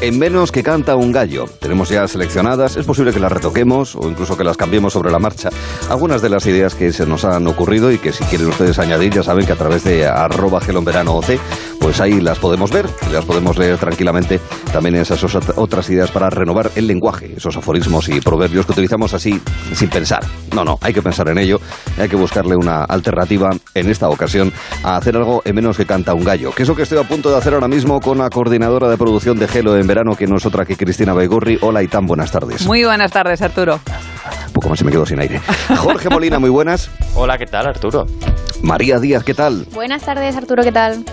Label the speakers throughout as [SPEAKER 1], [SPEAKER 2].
[SPEAKER 1] en menos que canta un gallo. Tenemos ya seleccionadas, es posible que las retoquemos o incluso que las cambiemos sobre la marcha. Algunas de las ideas que se nos han ocurrido y que si quieren ustedes añadir, ya saben que a través de arroba gelonverano pues ahí las podemos ver, las podemos leer tranquilamente. También esas otras ideas para renovar el lenguaje, esos aforismos y proverbios que utilizamos así sin pensar. No, no, hay que pensar en ello, hay que buscarle una alternativa en esta ocasión a hacer algo en menos que canta un gallo, que es lo que estoy a punto de hacer ahora mismo con la coordinadora de producción de Gelo en verano, que no es otra que Cristina Baigorri. Hola y tan buenas tardes.
[SPEAKER 2] Muy buenas tardes, Arturo.
[SPEAKER 1] Un poco más se me quedo sin aire. Jorge Molina, muy buenas.
[SPEAKER 3] Hola, ¿qué tal, Arturo?
[SPEAKER 1] María Díaz, ¿qué tal?
[SPEAKER 4] Buenas tardes, Arturo, ¿qué tal?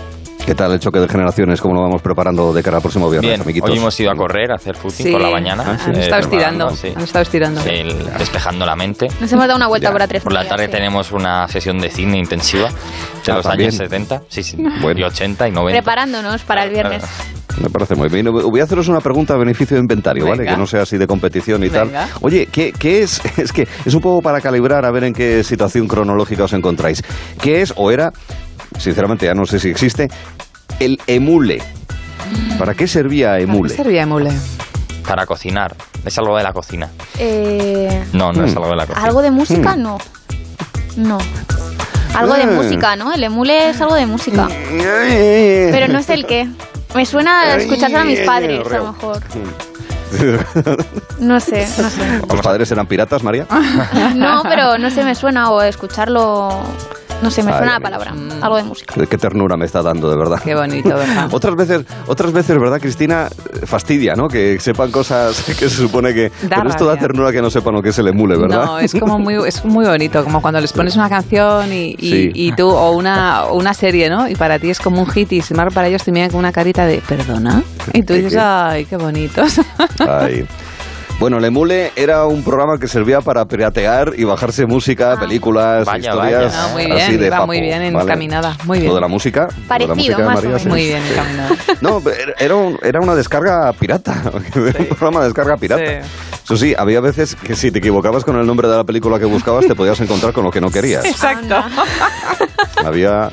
[SPEAKER 1] ¿Qué tal el choque de generaciones? ¿Cómo lo vamos preparando de cara al próximo viernes,
[SPEAKER 3] Bien,
[SPEAKER 1] amiguitos?
[SPEAKER 3] Hoy hemos ido a correr, a hacer footing por la mañana.
[SPEAKER 2] Ah, estado estirando, han estado estirando.
[SPEAKER 3] despejando la mente.
[SPEAKER 4] Nos hemos dado una vuelta por a tres
[SPEAKER 3] Por la tarde tenemos una sesión de cine intensiva de los años 70, sí, sí, y 80 y 90.
[SPEAKER 4] Preparándonos para el viernes.
[SPEAKER 1] Me parece muy bien. Voy a haceros una pregunta a beneficio de inventario, ¿vale? Que no sea así de competición y tal. Oye, ¿qué, ¿qué, es? Es que es un poco para calibrar a ver en qué situación cronológica os encontráis. ¿Qué es o era, sinceramente ya no sé si existe, el emule? ¿Para qué servía emule?
[SPEAKER 2] ¿Para qué servía emule?
[SPEAKER 3] Para cocinar. Es algo de la cocina.
[SPEAKER 4] Eh...
[SPEAKER 3] No, no es hmm. algo de la cocina.
[SPEAKER 4] ¿Algo de música? Hmm. No. No. Algo de hmm. música, ¿no? El emule es algo de música. Pero no es el qué. Me suena a escucharse a mis padres, a lo mejor. No sé, no sé.
[SPEAKER 1] ¿Tus padres eran piratas, María?
[SPEAKER 4] No, pero no sé, me suena o escucharlo no sé, me suena la palabra. Algo de música.
[SPEAKER 1] Qué ternura me está dando, de verdad.
[SPEAKER 2] Qué bonito, ¿verdad?
[SPEAKER 1] otras veces, otras veces, ¿verdad, Cristina? Fastidia, ¿no? Que sepan cosas que se supone que... pero esto da ternura que no sepan lo que es el emule, ¿verdad?
[SPEAKER 2] No, es como muy, es muy bonito, como cuando les pones una canción y, y, tú, o una, una serie, ¿no? Y para ti es como un hit y sin embargo para ellos te miran con una carita de, ¿perdona? Y tú dices, ay, qué bonitos.
[SPEAKER 1] Ay. Bueno, el Emule era un programa que servía para piratear y bajarse música, ah. películas, historias
[SPEAKER 2] ah, muy bien, así de iba muy bien encaminada, muy bien.
[SPEAKER 1] Lo de la música,
[SPEAKER 4] Parecido,
[SPEAKER 1] la
[SPEAKER 4] música
[SPEAKER 1] más
[SPEAKER 2] Muy bien encaminada.
[SPEAKER 1] No, era, era una descarga pirata, un programa de descarga pirata. Eso sí, había veces que si te equivocabas con el nombre de la película que buscabas, te podías encontrar con lo que no querías.
[SPEAKER 2] Exacto.
[SPEAKER 1] Había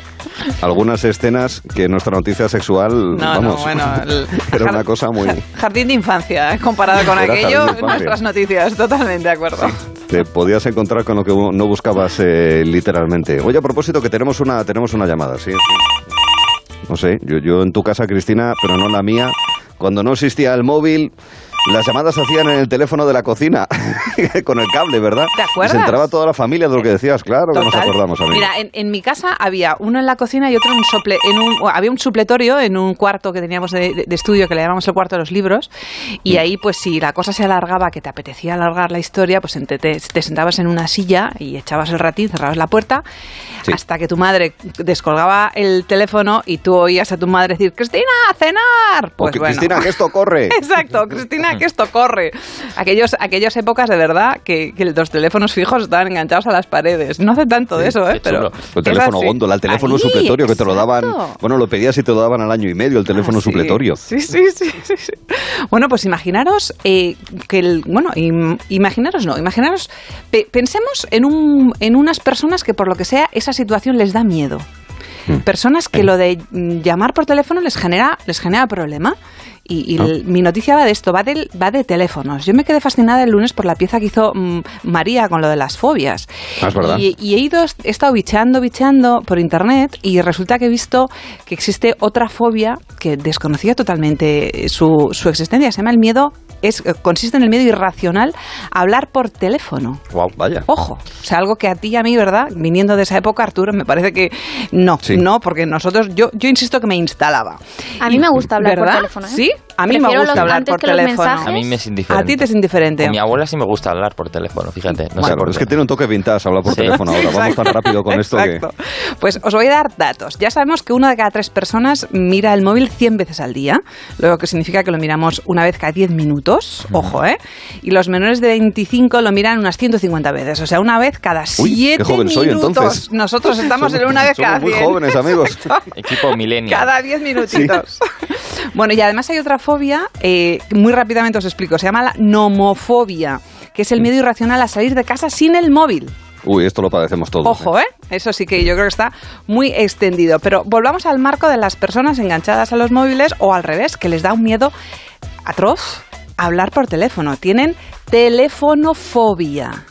[SPEAKER 1] algunas escenas que nuestra noticia sexual, vamos, era una cosa muy...
[SPEAKER 2] Jardín de infancia, ¿eh? comparado con aquello, nuestras noticias, totalmente de acuerdo.
[SPEAKER 1] te podías encontrar con lo que no buscabas eh, literalmente. Oye, a propósito, que tenemos una, tenemos una llamada, sí, No sé, yo, yo en tu casa, Cristina, pero no en la mía, cuando no existía el móvil las llamadas se hacían en el teléfono de la cocina, con el cable, ¿verdad?
[SPEAKER 2] ¿Te acuerdas?
[SPEAKER 1] se entraba toda la familia de lo que decías, claro que nos acordamos, amigo.
[SPEAKER 2] Mira, en, mi casa había uno en la cocina y otro en un, suple, en un había un supletorio en un cuarto que teníamos de, estudio que le llamamos el cuarto de los libros y mm. ahí pues si la cosa se alargaba, que te apetecía alargar la historia, pues te, te, sentabas en una silla y echabas el ratín, cerrabas la puerta hasta que tu madre descolgaba el teléfono y tú oías a tu madre decir, Cristina, a cenar.
[SPEAKER 1] Pues Cristina, que esto corre.
[SPEAKER 2] Exacto, Cristina, que esto corre. Aquellos, aquellas épocas de verdad que, los teléfonos fijos estaban enganchados a las paredes. No hace tanto de eso, ¿eh? Pero
[SPEAKER 1] el teléfono góndola, el teléfono supletorio que te lo daban. Bueno, lo pedías y te lo daban al año y medio, el teléfono supletorio.
[SPEAKER 2] Sí, sí, sí, sí, Bueno, pues imaginaros eh, que el. Bueno, imaginaros no, imaginaros. pensemos en, un, en unas personas que por lo que sea esa situación les da miedo. Mm. Personas que lo de llamar por teléfono les genera, les genera problema. Y, ah. mi noticia va de esto, va de, va de teléfonos. Yo me quedé fascinada el lunes por la pieza que hizo mm, María con lo de las fobias.
[SPEAKER 1] Ah,
[SPEAKER 2] y, he ido, he estado bicheando, bicheando por internet y resulta que he visto que existe otra fobia que desconocía totalmente su, su existencia. Se llama el miedo es, consiste en el miedo irracional a hablar por teléfono.
[SPEAKER 1] Wow, vaya.
[SPEAKER 2] Ojo, o sea, algo que a ti y a mí, ¿verdad? Viniendo de esa época, Arturo, me parece que no, no, porque nosotros, yo, yo insisto que me instalaba.
[SPEAKER 4] A mí me gusta hablar por teléfono. ¿eh?
[SPEAKER 2] Sí, a mí me gusta hablar por teléfono. A
[SPEAKER 3] mí me es indiferente.
[SPEAKER 2] A ti te es indiferente.
[SPEAKER 3] A mi abuela sí me gusta hablar por teléfono, fíjate. No sé
[SPEAKER 1] es que tiene un toque vintage hablar por teléfono ahora. Vamos tan rápido con esto que...
[SPEAKER 2] Pues os voy a dar datos. Ya sabemos que una de cada tres personas mira el móvil 100 veces al día, lo que significa que lo miramos una vez cada 10 minutos. Ojo, ¿eh? Y los menores de 25 lo miran unas 150 veces. O sea, una vez cada 7 minutos. Soy, entonces. Nosotros estamos en una vez cada 10.
[SPEAKER 1] muy jóvenes, amigos.
[SPEAKER 3] Equipo millennial.
[SPEAKER 2] Cada 10 minutitos. Bueno, y además hay otra fobia, eh, muy rápidamente os explico, se llama la nomofobia, que es el miedo irracional a salir de casa sin el móvil.
[SPEAKER 1] Uy, esto lo padecemos todos.
[SPEAKER 2] Ojo, ¿eh? Eso sí que yo creo que está muy extendido. Pero volvamos al marco de las personas enganchadas a los móviles o al revés, que les da un miedo atroz hablar por teléfono. Tienen telefonofobia.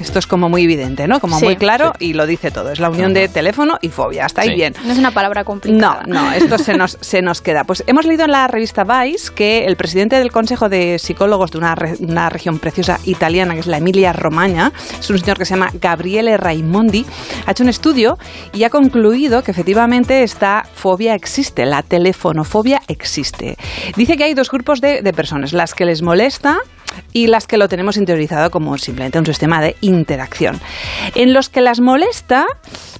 [SPEAKER 2] Esto es como muy evidente, ¿no? Como muy claro y lo dice todo. Es la unión de teléfono y fobia. Está ahí bien.
[SPEAKER 4] No es una palabra complicada.
[SPEAKER 2] No, no, esto se nos, se nos queda. Pues hemos leído en la revista Vice que el presidente del Consejo de Psicólogos de una, una región preciosa italiana, que es la Emilia Romagna, es un señor que se llama Gabriele Raimondi, ha hecho un estudio y ha concluido que efectivamente esta fobia existe, la telefonofobia existe. Dice que hay dos grupos de, de personas, las que les molesta y las que lo tenemos interiorizado como simplemente un sistema de interacción. En los que las molesta,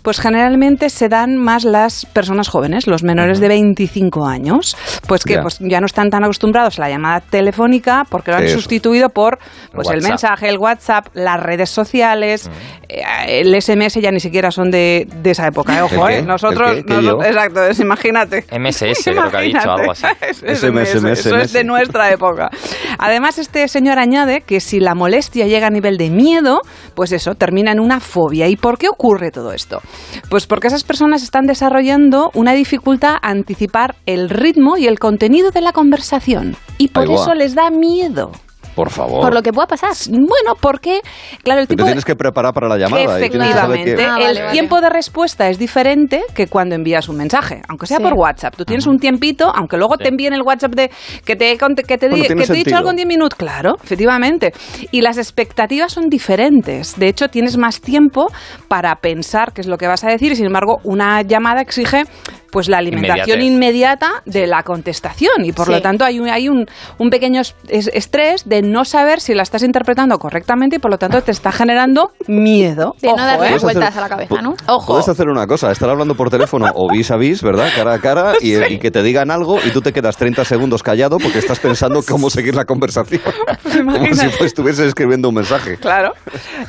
[SPEAKER 2] pues generalmente se dan más las personas jóvenes, los menores de 25 años, pues que pues ya no están tan acostumbrados a la llamada telefónica porque lo han sustituido por pues el, mensaje, el WhatsApp, las redes sociales, eh, el SMS ya ni siquiera son de, esa época, ¿eh? ojo, ¿eh? Nosotros, exacto, imagínate.
[SPEAKER 3] MSS, creo que ha dicho algo así.
[SPEAKER 2] eso es de nuestra época. Además, este señor añade que si la molestia llega a nivel de miedo, pues eso, termina en una fobia. ¿Y por qué ocurre todo esto? Pues porque esas personas están desarrollando una dificultad a anticipar el ritmo y el contenido de la conversación. Y por eso les da miedo.
[SPEAKER 1] Por favor.
[SPEAKER 4] Por lo que pueda pasar.
[SPEAKER 2] Bueno, porque, claro, el
[SPEAKER 1] tipo. Te tienes que preparar para la llamada.
[SPEAKER 2] Efectivamente. Ah, el tiempo de respuesta es diferente que cuando envías un mensaje, aunque sea por WhatsApp. Tú tienes un tiempito, aunque luego te envíen el WhatsApp de que te, que te, he dicho algo en 10 minutos. Claro, efectivamente. Y las expectativas son diferentes. De hecho, tienes más tiempo para pensar qué es lo que vas a decir y, sin embargo, una llamada exige pues la alimentación inmediata de la contestación y por lo tanto hay un, hay un, un pequeño estrés de no saber si la estás interpretando correctamente y por lo tanto te está generando miedo.
[SPEAKER 4] De no darle ¿eh? vueltas a la cabeza, ¿no?
[SPEAKER 1] Ojo. Puedes hacer una cosa, estar hablando por teléfono o vis a vis, ¿verdad? Cara a cara y, que te digan algo y tú te quedas 30 segundos callado porque estás pensando cómo seguir la conversación. Pues como si estuvieses escribiendo un mensaje.
[SPEAKER 2] Claro.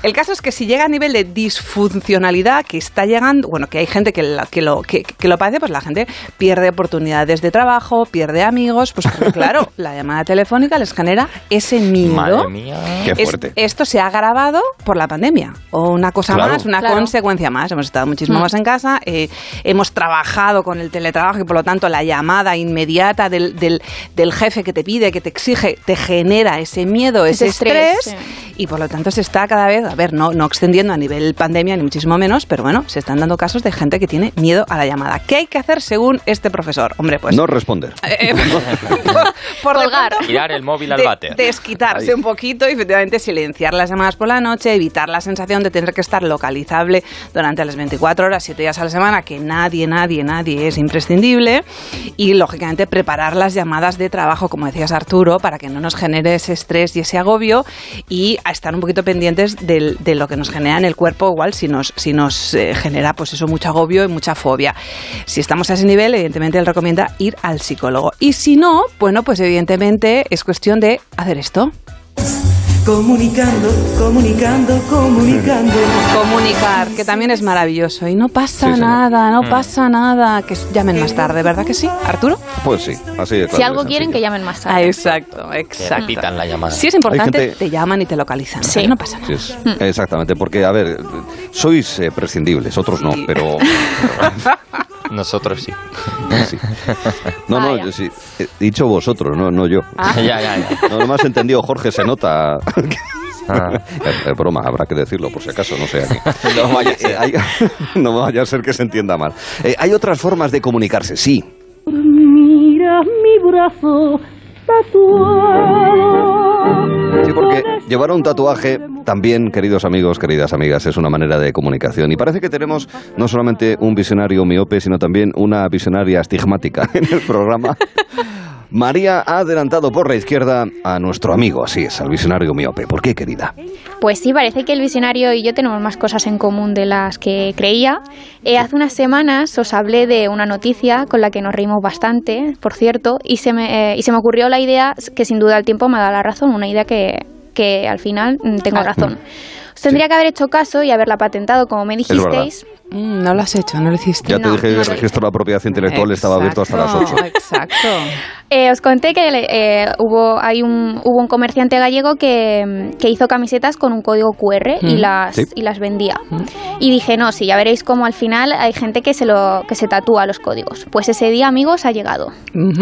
[SPEAKER 2] El caso es que si llega a nivel de disfuncionalidad que está llegando, bueno, que hay gente que, que, lo, que, que lo padece, pues la gente pierde oportunidades de trabajo, pierde amigos, pues claro, la llamada telefónica les genera ese miedo.
[SPEAKER 3] Madre mía.
[SPEAKER 1] Qué fuerte.
[SPEAKER 2] esto se ha agravado por la pandemia, o una cosa más, una consecuencia más. Hemos estado muchísimo mm. más en casa, eh, hemos trabajado con el teletrabajo y por lo tanto la llamada inmediata del, del, jefe que te pide, que te exige, te genera ese miedo, ese, estrés, y por lo tanto se está cada vez, a ver, no, no extendiendo a nivel pandemia ni muchísimo menos, pero bueno, se están dando casos de gente que tiene miedo a la llamada. ¿Qué hay que hacer según este profesor? Hombre, pues...
[SPEAKER 1] No responder.
[SPEAKER 2] Eh, por,
[SPEAKER 4] Colgar.
[SPEAKER 3] Tirar el móvil al váter.
[SPEAKER 2] Desquitarse un poquito y efectivamente silenciar las llamadas por la noche, evitar la sensación de tener que estar localizable durante las 24 horas, 7 días a la semana, que nadie, nadie, nadie es imprescindible. Y lógicamente preparar las llamadas de trabajo, como decías Arturo, para que no nos genere ese estrés y ese agobio y a estar un poquito pendientes de, de lo que nos genera en el cuerpo, igual si nos, si nos eh, genera pues eso mucho agobio y mucha fobia. Si estamos a ese nivel, evidentemente él recomienda ir al psicólogo. Y si no, bueno, pues evidentemente es cuestión de hacer esto.
[SPEAKER 5] Comunicando, comunicando, comunicando.
[SPEAKER 2] Comunicar, que también es maravilloso. Y no pasa nada, no mm. pasa nada. Que llamen más tarde, ¿verdad que sí, Arturo?
[SPEAKER 1] Pues sí, así es.
[SPEAKER 4] Si algo quieren, que llamen más tarde.
[SPEAKER 2] Ah, exacto, exacto.
[SPEAKER 3] Que la llamada.
[SPEAKER 2] Si es importante, te llaman y te localizan. Sí. No pasa nada.
[SPEAKER 1] Mm. exactamente, porque, a ver, sois eh, prescindibles, otros no, pero...
[SPEAKER 3] Nosotros sí.
[SPEAKER 1] No, no, yo sí. He dicho vosotros, no, no yo.
[SPEAKER 3] Ah. ya, ya, ya.
[SPEAKER 1] No, me has entendido, Jorge, se nota. Ah. Es, broma, habrá que decirlo por si acaso, no sé. Aquí. No, vaya, eh, no vaya a ser que se entienda mal. Eh, hay otras formas de comunicarse, sí.
[SPEAKER 5] Mira mi brazo
[SPEAKER 1] Sí, porque llevar un tatuaje también, queridos amigos, queridas amigas, es una manera de comunicación. Y parece que tenemos no solamente un visionario miope, sino también una visionaria estigmática en el programa. María ha adelantado por la izquierda a nuestro amigo, así es, al visionario miope. ¿Por qué, querida?
[SPEAKER 4] Pues sí, parece que el visionario y yo tenemos más cosas en común de las que creía. Eh, hace unas semanas os hablé de una noticia con la que nos reímos bastante, por cierto, y se me, eh, y se me ocurrió la idea que sin duda el tiempo me da la razón, una idea que, que al final mm, tengo razón. Tendría que haber hecho caso y haberla patentado, como me dijisteis.
[SPEAKER 2] Mm, no lo has hecho, no lo hiciste.
[SPEAKER 1] Ya te
[SPEAKER 2] No,
[SPEAKER 1] dije que
[SPEAKER 2] no
[SPEAKER 1] el registro de la propiedad intelectual estaba abierto hasta las 8.
[SPEAKER 2] Exacto.
[SPEAKER 4] Eh, os conté que eh, hubo, hay un, hubo un comerciante gallego que, que hizo camisetas con un código QR y,
[SPEAKER 2] Mm.
[SPEAKER 4] las,
[SPEAKER 1] Sí.
[SPEAKER 4] y las vendía. Y dije, no, sí, ya veréis cómo al final hay gente que se, lo, que se tatúa los códigos. Pues ese día, amigos, ha llegado.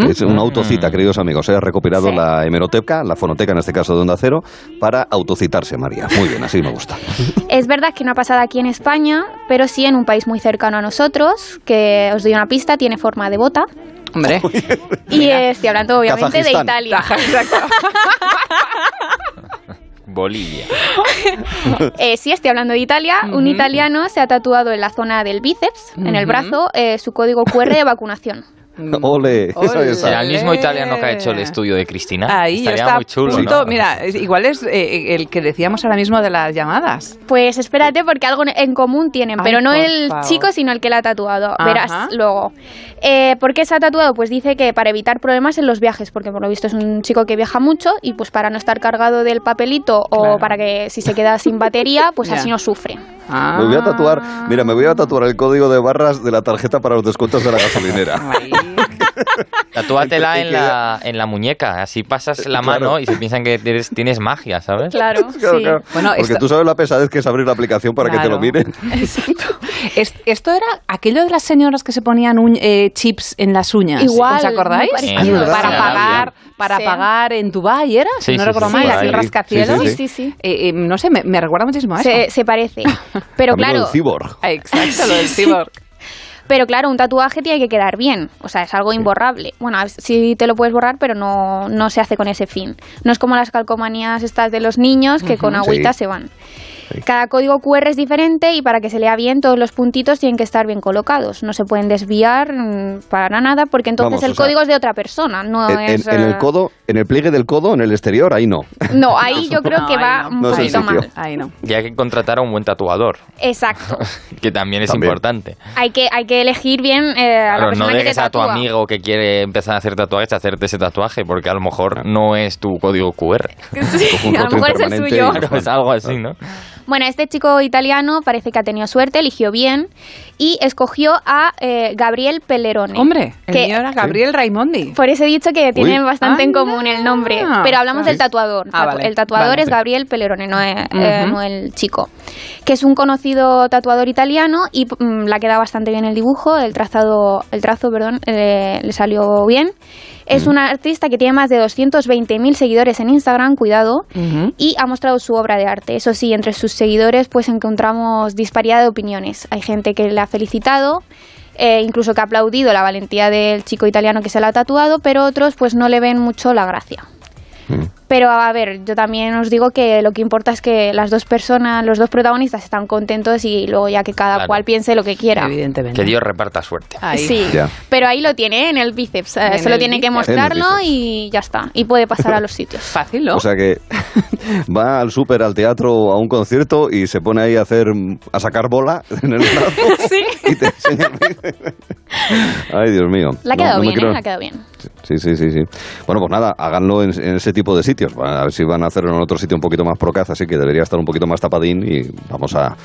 [SPEAKER 1] Es una autocita, queridos amigos. He recopilado
[SPEAKER 4] Sí.
[SPEAKER 1] la hemeroteca, la fonoteca en este caso de Onda Cero, para autocitarse, María. Muy bien, así me gusta.
[SPEAKER 4] Es verdad que no ha pasado aquí en España, pero sí en un país muy cercano a nosotros, que os doy una pista, tiene forma de bota.
[SPEAKER 2] Hombre.
[SPEAKER 4] Y eh, estoy hablando obviamente de. Italia.
[SPEAKER 3] Bolivia.
[SPEAKER 4] Eh, sí, estoy hablando de Italia. Un italiano se ha tatuado en la zona del bíceps, en el brazo, eh, su código QR de vacunación.
[SPEAKER 1] Ole, eso
[SPEAKER 2] Ole.
[SPEAKER 1] es.
[SPEAKER 3] ¿Será el mismo italiano que ha hecho el estudio de Cristina?
[SPEAKER 2] Ahí
[SPEAKER 3] Estaría
[SPEAKER 2] estaba
[SPEAKER 3] muy chulo,
[SPEAKER 2] a punto-
[SPEAKER 3] ¿no?
[SPEAKER 2] Mira, igual es eh, el que decíamos ahora mismo de las llamadas.
[SPEAKER 4] Pues espérate, porque algo en común tienen,
[SPEAKER 2] Ay,
[SPEAKER 4] pero no el
[SPEAKER 2] favor.
[SPEAKER 4] chico, sino el que la ha tatuado.
[SPEAKER 2] Ajá.
[SPEAKER 4] Verás luego. Eh, ¿Por qué se ha tatuado? Pues dice que para evitar problemas en los viajes, porque por lo visto es un chico que viaja mucho y pues para no estar cargado del papelito
[SPEAKER 2] Claro.
[SPEAKER 4] o para que si se queda sin batería, pues así no sufre.
[SPEAKER 1] Me voy a tatuar, mira, me voy a tatuar el código de barras de la tarjeta para los descuentos de la gasolinera.
[SPEAKER 3] Tatúatela en la, en la muñeca, así pasas la
[SPEAKER 1] Claro.
[SPEAKER 3] mano y se piensan que tienes, tienes magia, ¿sabes?
[SPEAKER 4] Claro,
[SPEAKER 1] Claro,
[SPEAKER 4] sí.
[SPEAKER 1] claro.
[SPEAKER 2] Bueno,
[SPEAKER 1] Porque
[SPEAKER 2] esto-
[SPEAKER 1] tú sabes la pesadez que es abrir la aplicación para que te lo miren.
[SPEAKER 2] Exacto. Es- esto era aquello de las señoras que se ponían eh, chips en las uñas.
[SPEAKER 4] Igual,
[SPEAKER 2] ¿Os acordáis?
[SPEAKER 1] verdad.
[SPEAKER 2] Para
[SPEAKER 3] Sí,
[SPEAKER 2] pagar, para
[SPEAKER 4] Sí.
[SPEAKER 2] pagar en Dubai era, si
[SPEAKER 3] Sí,
[SPEAKER 2] no
[SPEAKER 3] sí,
[SPEAKER 2] recuerdo
[SPEAKER 3] sí,
[SPEAKER 2] mal,
[SPEAKER 3] ahí.
[SPEAKER 2] rascacielos.
[SPEAKER 1] Sí,
[SPEAKER 4] Sí.
[SPEAKER 2] Eh, eh, no sé, me, me recuerda muchísimo a eso.
[SPEAKER 4] Se, se parece. Pero claro,
[SPEAKER 1] del cyborg.
[SPEAKER 2] Ah, Exacto, lo del cyborg.
[SPEAKER 4] Pero claro, un tatuaje tiene que quedar bien. O sea, es algo imborrable. Bueno, sí te lo puedes borrar, pero no, no se hace con ese fin. No es como las calcomanías estas de los niños que con agüita
[SPEAKER 1] Sí.
[SPEAKER 4] se van.
[SPEAKER 1] Sí.
[SPEAKER 4] Cada código QR es diferente y para que se lea bien todos los puntitos tienen que estar bien colocados. No se pueden desviar mm, para nada porque entonces
[SPEAKER 1] Vamos,
[SPEAKER 4] el
[SPEAKER 1] sea,
[SPEAKER 4] código es de otra persona. No
[SPEAKER 1] En,
[SPEAKER 4] es,
[SPEAKER 1] en el
[SPEAKER 4] eh,
[SPEAKER 1] codo, en el pliegue del codo, en el exterior, ahí no.
[SPEAKER 4] No, ahí yo creo
[SPEAKER 2] No,
[SPEAKER 4] que va
[SPEAKER 2] no.
[SPEAKER 4] un
[SPEAKER 1] No
[SPEAKER 4] poquito
[SPEAKER 1] sitio.
[SPEAKER 4] mal.
[SPEAKER 2] Ahí no.
[SPEAKER 3] Y hay que contratar a un buen tatuador,
[SPEAKER 4] Exacto.
[SPEAKER 3] que también es
[SPEAKER 1] También.
[SPEAKER 3] importante.
[SPEAKER 4] Hay que, hay que elegir bien eh, a la
[SPEAKER 3] Claro,
[SPEAKER 4] persona
[SPEAKER 3] no
[SPEAKER 4] que te
[SPEAKER 3] dejes a tu amigo que quiere empezar a hacer tatuajes a hacerte ese tatuaje, porque a lo mejor no es tu código QR.
[SPEAKER 4] Sí, a lo mejor es el suyo.
[SPEAKER 3] Claro, es algo así, ¿no?
[SPEAKER 4] Bueno, este chico italiano parece que ha tenido suerte, eligió bien y escogió a eh, Gabriel Pellerone.
[SPEAKER 2] Hombre, el
[SPEAKER 4] que
[SPEAKER 2] mío era Gabriel Raimondi.
[SPEAKER 4] por eso he dicho que tienen bastante en
[SPEAKER 2] Anda.
[SPEAKER 4] común el nombre, pero hablamos del tatuador.
[SPEAKER 2] Ah, vale.
[SPEAKER 4] El tatuador
[SPEAKER 2] Vale.
[SPEAKER 4] es Gabriel Pellerone, no, es- eh, no el chico, que es un conocido tatuador italiano y mm, le ha quedado bastante bien el dibujo, el trazado, el trazo, perdón, eh, le salió bien. Es un artista que tiene más de 220.000 seguidores en Instagram, cuidado, y ha mostrado su obra de arte. Eso sí, entre sus seguidores pues encontramos disparidad de opiniones. Hay gente que le ha felicitado, eh, incluso que ha aplaudido la valentía del chico italiano que se la ha tatuado, pero otros pues no le ven mucho la gracia.
[SPEAKER 1] Mm.
[SPEAKER 4] Pero a ver, yo también os digo que lo que importa es que las dos personas, los dos protagonistas están contentos y luego ya que cada
[SPEAKER 3] Claro.
[SPEAKER 4] cual piense lo que quiera.
[SPEAKER 2] Evidentemente.
[SPEAKER 3] Que Dios reparta suerte.
[SPEAKER 2] Ahí.
[SPEAKER 4] Sí,
[SPEAKER 1] Ya.
[SPEAKER 4] pero ahí lo tiene en el bíceps. eh,
[SPEAKER 2] En
[SPEAKER 4] solo
[SPEAKER 2] el
[SPEAKER 4] tiene que mostrarlo y ya está. Y puede pasar a los sitios.
[SPEAKER 2] Fácil, ¿no?
[SPEAKER 1] O sea que va al súper, al teatro, a un concierto y se pone ahí a hacer, a sacar bola en el brazo
[SPEAKER 4] sí.
[SPEAKER 1] y te enseña el bíceps. Ay, Dios mío.
[SPEAKER 4] La ha quedado
[SPEAKER 1] no
[SPEAKER 4] bien, ¿eh? La ha quedado bien.
[SPEAKER 1] Sí, sí, sí, sí. Bueno, pues nada, háganlo en, en ese tipo de sitios. A ver si van a hacerlo en otro sitio un poquito más procaz, así que debería estar un poquito más tapadín y vamos a,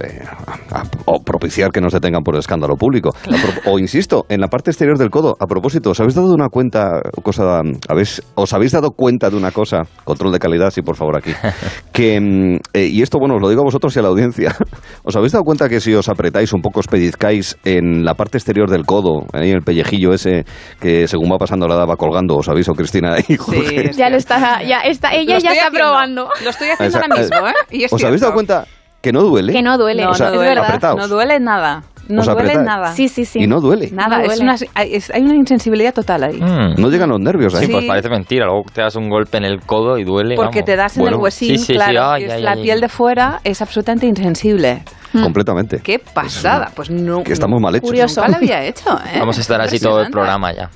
[SPEAKER 1] eh, a- a- o propiciar que no se tengan por escándalo público. Pro- O insisto, en la parte exterior del codo, a propósito, ¿os habéis dado una cuenta, cosa, habéis, os habéis dado cuenta de una cosa, control de calidad, sí, por favor, aquí, que, mm, eh, y esto, bueno, os lo digo a vosotros y a la audiencia, ¿os habéis dado cuenta que si os apretáis un poco, os pellizcáis en la parte exterior del codo, ahí en el pellejillo ese, que según va pasando la edad va colgando, os aviso, Cristina y Jorge?
[SPEAKER 2] Sí,
[SPEAKER 4] Ya lo está, ya está, ella ya está
[SPEAKER 2] haciendo.
[SPEAKER 4] probando.
[SPEAKER 2] Lo estoy haciendo ahora mismo, ¿eh? Y es
[SPEAKER 1] ¿Os habéis dado
[SPEAKER 2] cierto.
[SPEAKER 1] cuenta que no duele?
[SPEAKER 4] Que no duele.
[SPEAKER 2] No,
[SPEAKER 1] O sea,
[SPEAKER 2] no duele.
[SPEAKER 1] apretaos.
[SPEAKER 2] No duele nada. No duele
[SPEAKER 1] apretáis.
[SPEAKER 2] nada.
[SPEAKER 4] Sí, sí, sí.
[SPEAKER 1] Y no duele.
[SPEAKER 2] Nada,
[SPEAKER 4] No
[SPEAKER 2] es
[SPEAKER 4] duele.
[SPEAKER 2] una, hay, es- hay una insensibilidad total ahí.
[SPEAKER 3] Mm.
[SPEAKER 1] No llegan los nervios ahí.
[SPEAKER 3] Sí, pues parece mentira. Luego te das un golpe en el codo y duele.
[SPEAKER 2] Porque
[SPEAKER 3] vamos.
[SPEAKER 2] te das en
[SPEAKER 1] Bueno.
[SPEAKER 2] el huesín,
[SPEAKER 3] Sí, sí, sí,
[SPEAKER 2] claro.
[SPEAKER 3] ay,
[SPEAKER 2] y es
[SPEAKER 3] ay,
[SPEAKER 2] la
[SPEAKER 3] ay.
[SPEAKER 2] piel de fuera es absolutamente insensible.
[SPEAKER 1] Completamente.
[SPEAKER 2] Qué pasada. Pues no.
[SPEAKER 1] Que estamos mal hechos.
[SPEAKER 4] Curioso.
[SPEAKER 2] Nunca lo había hecho, ¿eh?
[SPEAKER 3] Vamos a estar así todo el programa ya.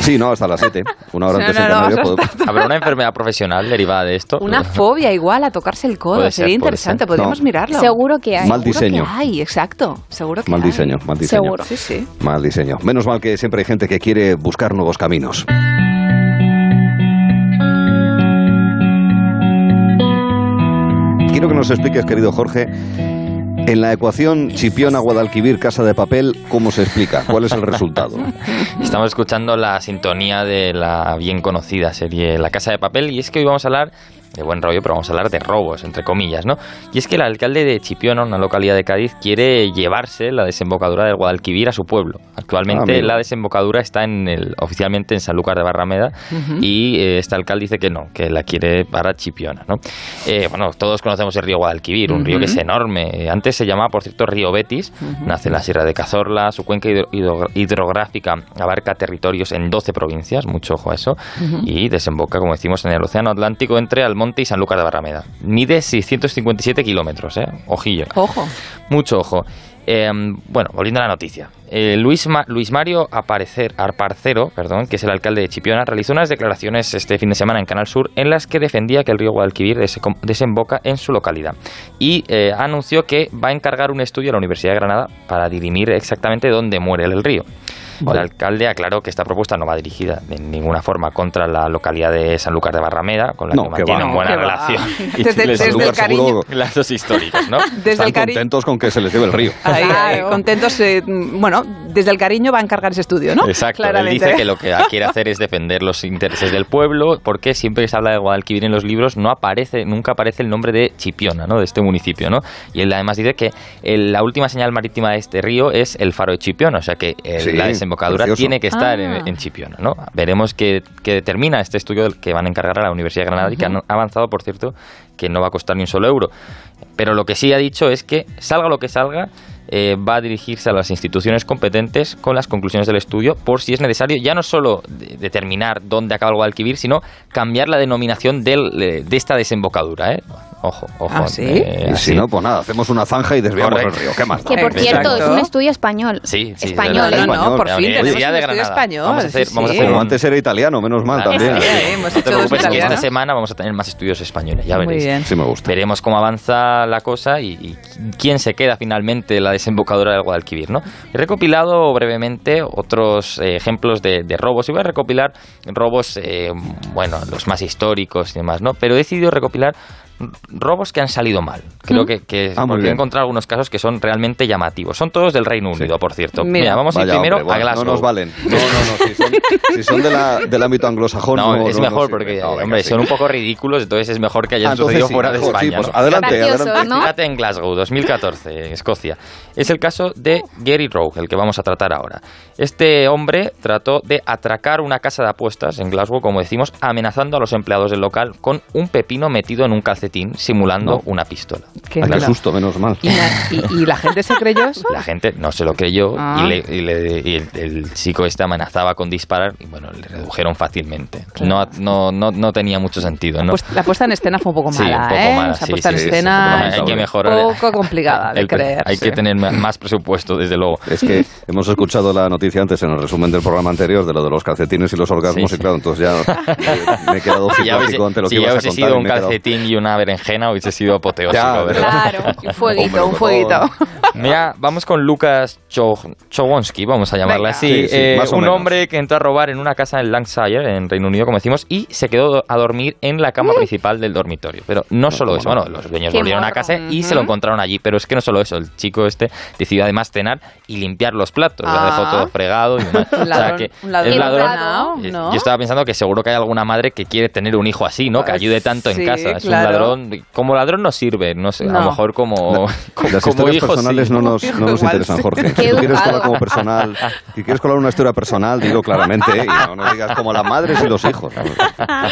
[SPEAKER 1] Sí, no, hasta las 7. Una hora
[SPEAKER 2] No,
[SPEAKER 1] antes
[SPEAKER 2] no, no,
[SPEAKER 1] podemos-
[SPEAKER 3] ¿Habrá una enfermedad profesional derivada de esto?
[SPEAKER 2] Una fobia igual a tocarse el codo.
[SPEAKER 3] Puede
[SPEAKER 2] Sería interesante.
[SPEAKER 3] ser.
[SPEAKER 2] Podríamos
[SPEAKER 1] No.
[SPEAKER 2] mirarlo.
[SPEAKER 4] Seguro que hay.
[SPEAKER 1] Mal
[SPEAKER 2] Seguro
[SPEAKER 1] diseño.
[SPEAKER 2] que hay, exacto. Seguro que
[SPEAKER 1] Mal
[SPEAKER 2] hay.
[SPEAKER 1] diseño, mal diseño.
[SPEAKER 4] Seguro.
[SPEAKER 2] Sí, sí.
[SPEAKER 1] Mal diseño. Menos mal que siempre hay gente que quiere buscar nuevos caminos. quiero que nos expliques, querido Jorge, en la ecuación Chipiona-Guadalquivir, Casa de Papel, ¿cómo se explica? ¿Cuál es el resultado?
[SPEAKER 3] Estamos escuchando la sintonía de la bien conocida serie La Casa de Papel y es que hoy vamos a hablar de buen rollo, pero vamos a hablar de robos, entre comillas, ¿no? Y es que el alcalde de Chipiona, una localidad de Cádiz, quiere llevarse la desembocadura del Guadalquivir a su pueblo. Actualmente
[SPEAKER 1] Ah,
[SPEAKER 3] la desembocadura está en el, oficialmente en Sanlúcar de Barrameda y eh, este alcalde dice que no, que la quiere para Chipiona, ¿no? Eh, bueno, todos conocemos el río Guadalquivir, un río que es enorme. Antes se llamaba, por cierto, río Betis, nace en la Sierra de Cazorla, su cuenca hidro- hidro- hidrográfica abarca territorios en 12 provincias, mucho ojo a eso, y desemboca, como decimos, en el Océano Atlántico entre Almonte y Sanlúcar de Barrameda. Mide 657 kilómetros, ¿eh? Ojillo.
[SPEAKER 2] Ojo.
[SPEAKER 3] Mucho ojo. Eh, bueno, volviendo a la noticia. Eh, Luis, Ma- Luis Mario Aparecer, Arparcero, perdón, que es el alcalde de Chipiona, realizó unas declaraciones este fin de semana en Canal Sur en las que defendía que el río Guadalquivir desemboca en su localidad. Y eh, anunció que va a encargar un estudio a la Universidad de Granada para dirimir exactamente dónde muere el río. El alcalde aclaró que esta propuesta no va dirigida de ninguna forma contra la localidad de Sanlúcar de Barrameda, con la
[SPEAKER 1] No,
[SPEAKER 3] que
[SPEAKER 1] que
[SPEAKER 3] mantienen buena relación. Y
[SPEAKER 2] Desde-
[SPEAKER 3] les-
[SPEAKER 2] desde el cariño.
[SPEAKER 3] lazos históricos, ¿no?
[SPEAKER 2] Desde
[SPEAKER 1] están
[SPEAKER 2] el
[SPEAKER 1] contentos con que se les lleve el río.
[SPEAKER 2] Ahí, ahí, contentos. eh, bueno, desde el cariño va a encargar ese estudio, ¿no?
[SPEAKER 3] Exacto, él
[SPEAKER 2] Claramente.
[SPEAKER 3] dice que lo que quiere hacer es defender los intereses del pueblo, porque siempre que se habla de Guadalquivir en los libros no aparece, nunca aparece el nombre de Chipiona, ¿no? de este municipio, ¿no? Y él además dice que el- la última señal marítima de este río es el faro de Chipiona, o sea que el-
[SPEAKER 1] Sí,
[SPEAKER 3] la desembocadura
[SPEAKER 1] precioso.
[SPEAKER 3] tiene que estar
[SPEAKER 2] Ah.
[SPEAKER 3] en, en Chipiona, ¿no? Veremos qué, qué determina este estudio del que van a encargar a la Universidad de Granada y que han avanzado, por cierto, que no va a costar ni un solo euro. Pero lo que sí ha dicho es que salga lo que salga, eh, va a dirigirse a las instituciones competentes con las conclusiones del estudio por si es necesario ya no solo de- determinar dónde acaba el Guadalquivir, sino cambiar la denominación del, eh, de esta desembocadura. ¿eh? Ojo, ojo.
[SPEAKER 2] ¿Ah, sí?
[SPEAKER 3] eh,
[SPEAKER 1] Y si no, pues nada, hacemos una zanja y desviamos
[SPEAKER 3] Correcto.
[SPEAKER 1] el río. ¿Qué más da?
[SPEAKER 4] Que por
[SPEAKER 2] Exacto.
[SPEAKER 4] cierto, es un estudio español.
[SPEAKER 3] Sí, sí,
[SPEAKER 4] Español,
[SPEAKER 2] No, no, no, por fin tenemos un
[SPEAKER 3] de
[SPEAKER 2] estudio
[SPEAKER 3] Granada.
[SPEAKER 2] español.
[SPEAKER 3] Vamos a hacer,
[SPEAKER 2] sí,
[SPEAKER 3] vamos a
[SPEAKER 2] sí.
[SPEAKER 3] hacer
[SPEAKER 1] Como
[SPEAKER 3] un-
[SPEAKER 1] antes era italiano, menos mal
[SPEAKER 3] Vale,
[SPEAKER 1] también.
[SPEAKER 2] sí,
[SPEAKER 3] sí.
[SPEAKER 2] hemos
[SPEAKER 3] No
[SPEAKER 2] hecho
[SPEAKER 3] te preocupes, que esta semana vamos a tener más estudios españoles, ya
[SPEAKER 2] Muy
[SPEAKER 3] veréis.
[SPEAKER 2] bien.
[SPEAKER 1] Sí me gusta.
[SPEAKER 3] Veremos cómo avanza la cosa y, y quién se queda finalmente la desembocadura del Guadalquivir, ¿no? He recopilado brevemente otros eh, ejemplos de, robos y voy a recopilar robos, eh, bueno, los más históricos y demás, ¿no? Pero he decidido recopilar robos que han salido mal. Creo que, que
[SPEAKER 1] Ah,
[SPEAKER 3] porque he encontrado algunos casos que son realmente llamativos. Son todos del Reino Unido, por cierto.
[SPEAKER 2] Mira.
[SPEAKER 3] Mira, vamos a ir
[SPEAKER 1] Vaya,
[SPEAKER 3] primero
[SPEAKER 1] hombre,
[SPEAKER 3] a Glasgow.
[SPEAKER 1] No nos valen. No, no, no. Si son, si son de la- del ámbito anglosajón.
[SPEAKER 3] No,
[SPEAKER 1] No,
[SPEAKER 3] es
[SPEAKER 1] no,
[SPEAKER 3] mejor porque,
[SPEAKER 1] No, venga,
[SPEAKER 3] hombre,
[SPEAKER 1] sí.
[SPEAKER 3] son un poco ridículos, entonces es mejor que hayan
[SPEAKER 1] Ah, entonces
[SPEAKER 3] sucedido
[SPEAKER 1] sí,
[SPEAKER 3] fuera de España.
[SPEAKER 1] pues
[SPEAKER 3] ¿no?
[SPEAKER 1] adelante, adelante.
[SPEAKER 4] ¿no?
[SPEAKER 3] Fíjate en Glasgow, 2014, Escocia. Es el caso de Gary Rowe, el que vamos a tratar ahora. Este hombre trató de atracar una casa de apuestas en Glasgow, como decimos, amenazando a los empleados del local con un pepino metido en un calcetín, simulando
[SPEAKER 1] No.
[SPEAKER 3] una pistola.
[SPEAKER 2] Qué
[SPEAKER 1] qué
[SPEAKER 2] mala.
[SPEAKER 1] susto, menos mal.
[SPEAKER 2] ¿Y, la, y- y la gente se creyó eso?
[SPEAKER 3] La gente no se lo creyó
[SPEAKER 2] Ah.
[SPEAKER 3] y, le- y le- y el, el chico este amenazaba con disparar y bueno, le redujeron fácilmente. No, no, no, no tenía mucho sentido, ¿no?
[SPEAKER 2] Pues la puesta en escena fue un poco
[SPEAKER 3] Sí,
[SPEAKER 2] mala,
[SPEAKER 3] un poco
[SPEAKER 2] ¿eh?
[SPEAKER 3] mala, sí,
[SPEAKER 2] puesta
[SPEAKER 3] sí,
[SPEAKER 2] en
[SPEAKER 3] sí,
[SPEAKER 2] escena
[SPEAKER 3] sí, hay que
[SPEAKER 2] un
[SPEAKER 3] mejorar.
[SPEAKER 2] poco complicada de
[SPEAKER 3] El
[SPEAKER 2] creer.
[SPEAKER 3] Hay que tener más presupuesto, desde luego.
[SPEAKER 1] Es que hemos escuchado la noticia antes en el resumen del programa anterior de lo de los calcetines y los orgasmos
[SPEAKER 3] Sí,
[SPEAKER 1] y claro, entonces ya eh, me he quedado
[SPEAKER 3] Si
[SPEAKER 1] simpático ante lo
[SPEAKER 3] si
[SPEAKER 1] que
[SPEAKER 3] ya
[SPEAKER 1] ibas a
[SPEAKER 3] hubiese
[SPEAKER 1] contar.
[SPEAKER 3] sido un calcetín y una berenjena, hubiese sido apoteósico,
[SPEAKER 1] Ya,
[SPEAKER 3] ¿verdad?
[SPEAKER 4] Claro.
[SPEAKER 2] Un fueguito, un fueguito.
[SPEAKER 3] Mira, vamos con Lucas Cho- Chowonsky, vamos a llamarle
[SPEAKER 2] Venga.
[SPEAKER 3] así.
[SPEAKER 1] Sí, sí,
[SPEAKER 3] Eh, un hombre que entró a robar en una casa en Lancashire, en Reino Unido, como decimos, y se quedó a dormir en la cama principal del dormitorio. Pero no solo eso,
[SPEAKER 1] no.
[SPEAKER 3] bueno, los dueños
[SPEAKER 4] Qué
[SPEAKER 3] volvieron a casa y se lo encontraron allí. Pero es que no solo eso, el chico este decidió además cenar y limpiar los platos.
[SPEAKER 2] Ah.
[SPEAKER 3] Lo dejó todo fregado y demás.
[SPEAKER 2] Un
[SPEAKER 3] O sea
[SPEAKER 2] ladrón,
[SPEAKER 3] que
[SPEAKER 2] un ladrón
[SPEAKER 3] es ladrón.
[SPEAKER 2] ordenado,
[SPEAKER 3] Eh,
[SPEAKER 2] ¿no?
[SPEAKER 3] Yo estaba pensando que seguro que hay alguna madre que quiere tener un hijo así, ¿no? Que
[SPEAKER 2] Ah,
[SPEAKER 3] ayude tanto
[SPEAKER 2] sí,
[SPEAKER 3] en casa. Es
[SPEAKER 2] claro.
[SPEAKER 3] un ladrón. Como ladrón no sirve, no sé, a lo mejor como, como,
[SPEAKER 1] Las
[SPEAKER 3] como
[SPEAKER 1] historias
[SPEAKER 3] hijo
[SPEAKER 1] personales
[SPEAKER 3] sí.
[SPEAKER 1] no nos, no nos interesan,
[SPEAKER 2] sí.
[SPEAKER 1] Jorge. Si tú quieres colar como personal, si quieres colar una historia personal, dilo claramente ¿eh? y no, no digas como las madres y los hijos.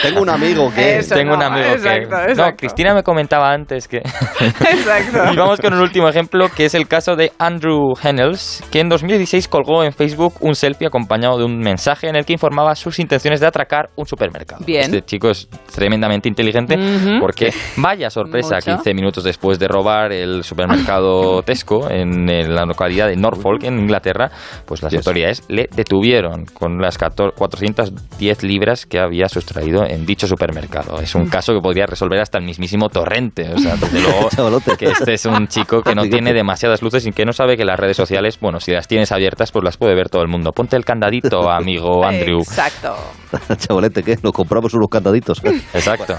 [SPEAKER 1] Tengo un amigo que...
[SPEAKER 2] Eso.
[SPEAKER 3] Tengo un amigo
[SPEAKER 2] exacto,
[SPEAKER 3] que... No. Cristina me comentaba antes que...
[SPEAKER 2] Exacto.
[SPEAKER 3] y vamos con un último ejemplo, que es el caso de Andrew Hennels, que en 2016 colgó en Facebook un selfie acompañado de un mensaje en el que informaba sus intenciones de atracar un supermercado.
[SPEAKER 2] Bien.
[SPEAKER 3] Este chico es tremendamente inteligente porque, vaya sorpresa,
[SPEAKER 2] Mucho.
[SPEAKER 3] 15 minutos después de robar el supermercado Tesco en, en la localidad de Norfolk, en Inglaterra, pues las autoridades le detuvieron con las 14 410 libras que había sustraído en dicho supermercado. Es un caso que podría resolver hasta el mismísimo Torrente. O sea, desde luego que este es un chico que no tiene demasiadas luces y que no sabe que las redes sociales, bueno, si las tienes abiertas, pues las puede ver todo el mundo. Ponte el candadito, amigo Andrew.
[SPEAKER 2] Exacto.
[SPEAKER 1] Chavalete, ¿qué? Nos compramos unos candaditos.
[SPEAKER 3] Exacto.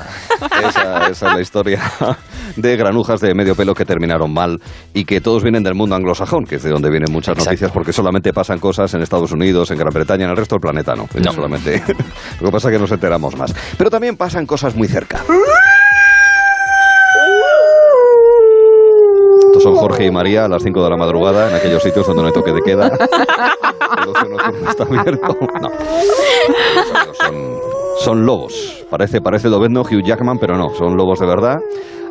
[SPEAKER 1] Esa, esa es la historia de granujas de medio pelo que terminaron mal y que todos vienen del mundo anglosajón, que es de donde vienen muchas
[SPEAKER 3] Exacto.
[SPEAKER 1] noticias, porque solamente pasan cosas en Estados Unidos, en Gran Bretaña, en el resto del planeta no.
[SPEAKER 3] No.
[SPEAKER 1] Solamente. Lo que pasa es que nos enteramos más. Pero también pasan cosas muy cerca. Estos son Jorge y María a las 5 de la madrugada en aquellos sitios donde no hay toque de queda. El ocio nocturno está abierto. No. Son, son lobos. Parece, parece Lobezno, Hugh Jackman, pero no, son lobos de verdad.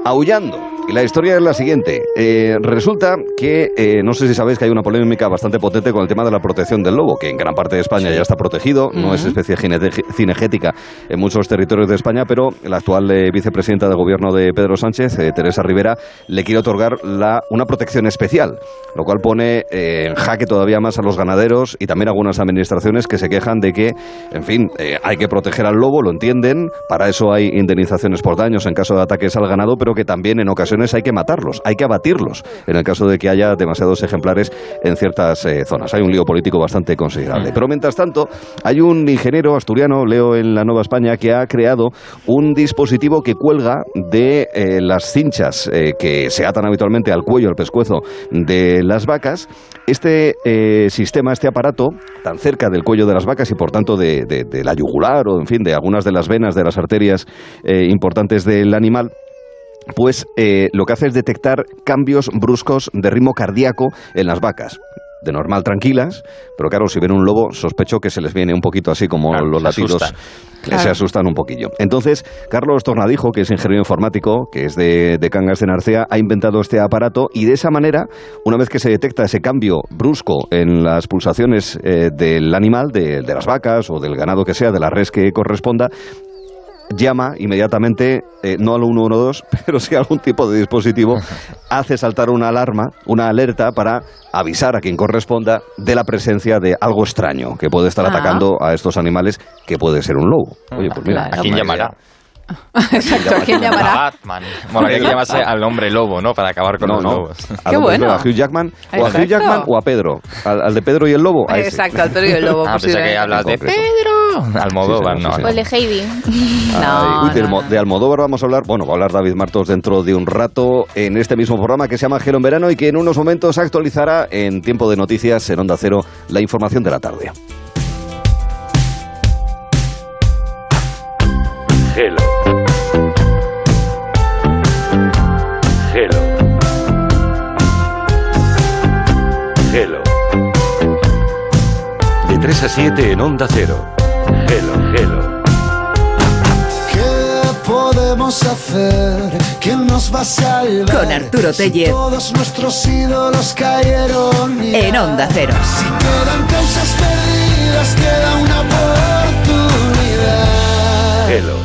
[SPEAKER 1] Aullando. Y la historia es la siguiente. Eh, resulta que, eh, no sé si sabéis que hay una polémica bastante potente con el tema de la protección del lobo, que en gran parte de España ya está protegido, no es especie cinegética en muchos territorios de España, pero la actual eh, vicepresidenta de gobierno de Pedro Sánchez, eh, Teresa Rivera, le quiere otorgar la, una protección especial, lo cual pone eh, en jaque todavía más a los ganaderos y también a algunas administraciones que se quejan de que, en fin, eh, hay que proteger al lobo, lo entienden, para eso hay indemnizaciones por daños en caso de ataques al ganado, pero que también en ocasiones hay que matarlos, hay que abatirlos en el caso de que haya demasiados ejemplares en ciertas eh, zonas. Hay un lío político bastante considerable. Pero mientras tanto, hay un ingeniero asturiano, leo en la Nueva España, que ha creado un dispositivo que cuelga de eh, las cinchas eh, que se atan habitualmente al cuello, al pescuezo de las vacas. Este sistema, este aparato, tan cerca del cuello de las vacas y por tanto de, de- de la yugular o en fin de algunas de las venas de las arterias importantes del animal, pues eh, lo que hace es detectar cambios bruscos de ritmo cardíaco en las vacas. De normal tranquilas, pero claro, si ven un lobo, sospecho que se les viene un poquito así como
[SPEAKER 3] Claro,
[SPEAKER 1] los latidos.
[SPEAKER 2] Claro.
[SPEAKER 1] Se asustan un poquillo. Entonces, Carlos Tornadijo, que es ingeniero informático, que es de, de Cangas de Narcea, ha inventado este aparato y de esa manera, una vez que se detecta ese cambio brusco en las pulsaciones eh, del animal, de, de las vacas o del ganado que sea, de la res que corresponda, llama inmediatamente, eh, no al 112, pero sí a algún tipo de dispositivo, hace saltar una alarma, una alerta para avisar a quien corresponda de la presencia de algo extraño que puede estar
[SPEAKER 2] Ah.
[SPEAKER 1] atacando a estos animales, que puede ser un lobo. Oye, pues mira,
[SPEAKER 2] Claro.
[SPEAKER 3] ¿A quién
[SPEAKER 1] una
[SPEAKER 3] llamará?
[SPEAKER 2] Exacto, ¿quién
[SPEAKER 3] A
[SPEAKER 2] llamará?
[SPEAKER 3] Batman. Bueno, hay que llamarse al hombre lobo, ¿no? Para acabar con
[SPEAKER 1] No,
[SPEAKER 3] los
[SPEAKER 1] no.
[SPEAKER 3] lobos.
[SPEAKER 2] Qué bueno.
[SPEAKER 1] a Hugh Jackman, o a Hugh. Jackman o a Pedro. Al, al de Pedro y el lobo. a.
[SPEAKER 2] Exacto, al Pedro y el lobo.
[SPEAKER 3] Ah, pensé que hablas de. Pedro. Almodóvar,
[SPEAKER 1] Sí,
[SPEAKER 3] no.
[SPEAKER 1] sí, sí,
[SPEAKER 4] O el de Heidi.
[SPEAKER 2] No,
[SPEAKER 1] uy, de,
[SPEAKER 2] no, no.
[SPEAKER 1] de Almodóvar vamos a hablar, bueno, va a hablar David Martos dentro de un rato en este mismo programa que se llama Gelo en Verano y que en unos momentos actualizará en tiempo de noticias en Onda Cero la información de la tarde.
[SPEAKER 6] Gelo. Gelo. Gelo. De 3 a 7 en Onda Cero. Gelo, Gelo.
[SPEAKER 7] ¿Qué podemos hacer? ¿Quién nos va a salvar?
[SPEAKER 8] Con Arturo
[SPEAKER 7] Si
[SPEAKER 8] Tellez.
[SPEAKER 7] todos nuestros ídolos cayeron. ya.
[SPEAKER 8] En Onda Cero.
[SPEAKER 7] Si quedan causas perdidas, queda una oportunidad.
[SPEAKER 6] Gelo.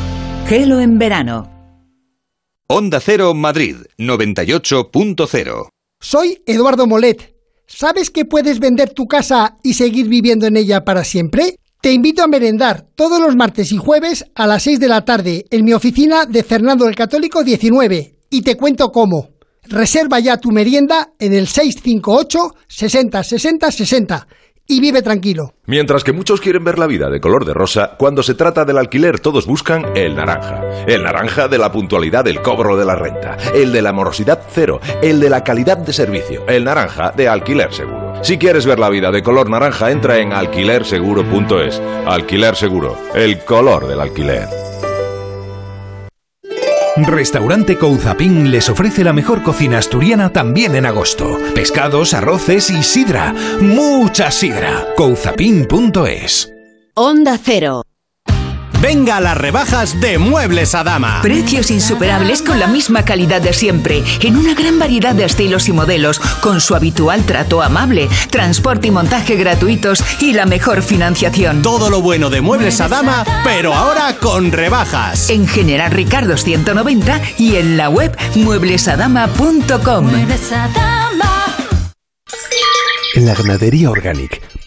[SPEAKER 8] Gelo en verano.
[SPEAKER 9] Onda Cero Madrid 98.0
[SPEAKER 10] Soy Eduardo Molet. ¿Sabes que puedes vender tu casa y seguir viviendo en ella para siempre? Te invito a merendar todos los martes y jueves a las 6 de la tarde en mi oficina de Fernando el Católico 19 y te cuento cómo. Reserva ya tu merienda en el 658 60 60 60 y vive tranquilo.
[SPEAKER 11] Mientras que muchos quieren ver la vida de color de rosa, cuando se trata del alquiler todos buscan el naranja. El naranja de la puntualidad del cobro de la renta, el de la morosidad cero, el de la calidad de servicio, el naranja de alquiler seguro. Si quieres ver la vida de color naranja, entra en alquilerseguro.es. Alquiler seguro, el color del alquiler.
[SPEAKER 12] Restaurante Couzapin les ofrece la mejor cocina asturiana también en agosto. Pescados, arroces y sidra. Mucha sidra. Couzapin.es.
[SPEAKER 8] Onda Cero.
[SPEAKER 13] Venga a las rebajas de Muebles a Dama.
[SPEAKER 8] Precios insuperables con la misma calidad de siempre, en una gran variedad de estilos y modelos, con su habitual trato amable, transporte y montaje gratuitos y la mejor financiación.
[SPEAKER 13] Todo lo bueno de Muebles a Dama, pero ahora con rebajas.
[SPEAKER 8] En General Ricardo 190 y en la web mueblesadama.com.
[SPEAKER 14] En la ganadería Organic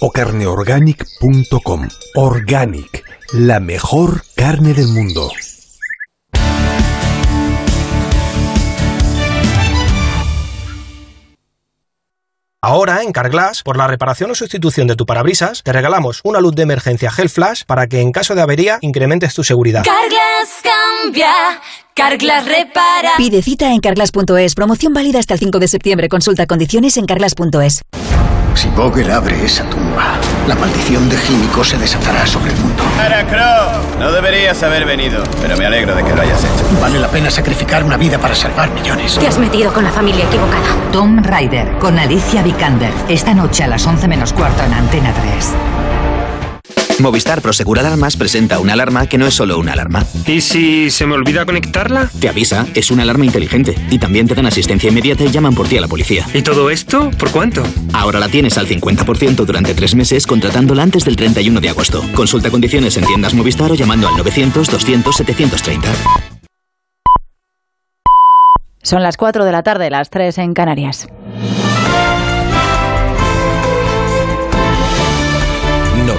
[SPEAKER 14] o carneorganic.com. Organic, la mejor carne del mundo.
[SPEAKER 15] Ahora, en Carglass, por la reparación o sustitución de tu parabrisas, te regalamos una luz de emergencia Gel Flash para que en caso de avería incrementes tu seguridad.
[SPEAKER 8] Carglass cambia, Carglass repara.
[SPEAKER 16] Pide cita en carglass.es. Promoción válida hasta el 5 de septiembre. Consulta condiciones en carglass.es.
[SPEAKER 17] Si Vogel abre esa tumba, la maldición de Gímico se desatará sobre el mundo.
[SPEAKER 18] Crow, no deberías haber venido, pero me alegro de que lo hayas hecho.
[SPEAKER 17] Vale la pena sacrificar una vida para salvar millones.
[SPEAKER 8] Te has metido con la familia equivocada.
[SPEAKER 19] Tom Rider con Alicia Vikander. Esta noche a las 11 menos cuarto en Antena 3.
[SPEAKER 20] Movistar Prosegur Alarmas presenta una alarma que no es solo una alarma.
[SPEAKER 21] ¿Y si se me olvida conectarla?
[SPEAKER 20] Te avisa, es una alarma inteligente. Y también te dan asistencia inmediata y llaman por ti a la policía.
[SPEAKER 21] ¿Y todo esto? ¿Por cuánto?
[SPEAKER 20] Ahora la tienes al 50% durante tres meses contratándola antes del 31 de agosto. Consulta condiciones en tiendas Movistar o llamando al 900-200-730.
[SPEAKER 22] Son las 4 de la tarde, las 3 en Canarias.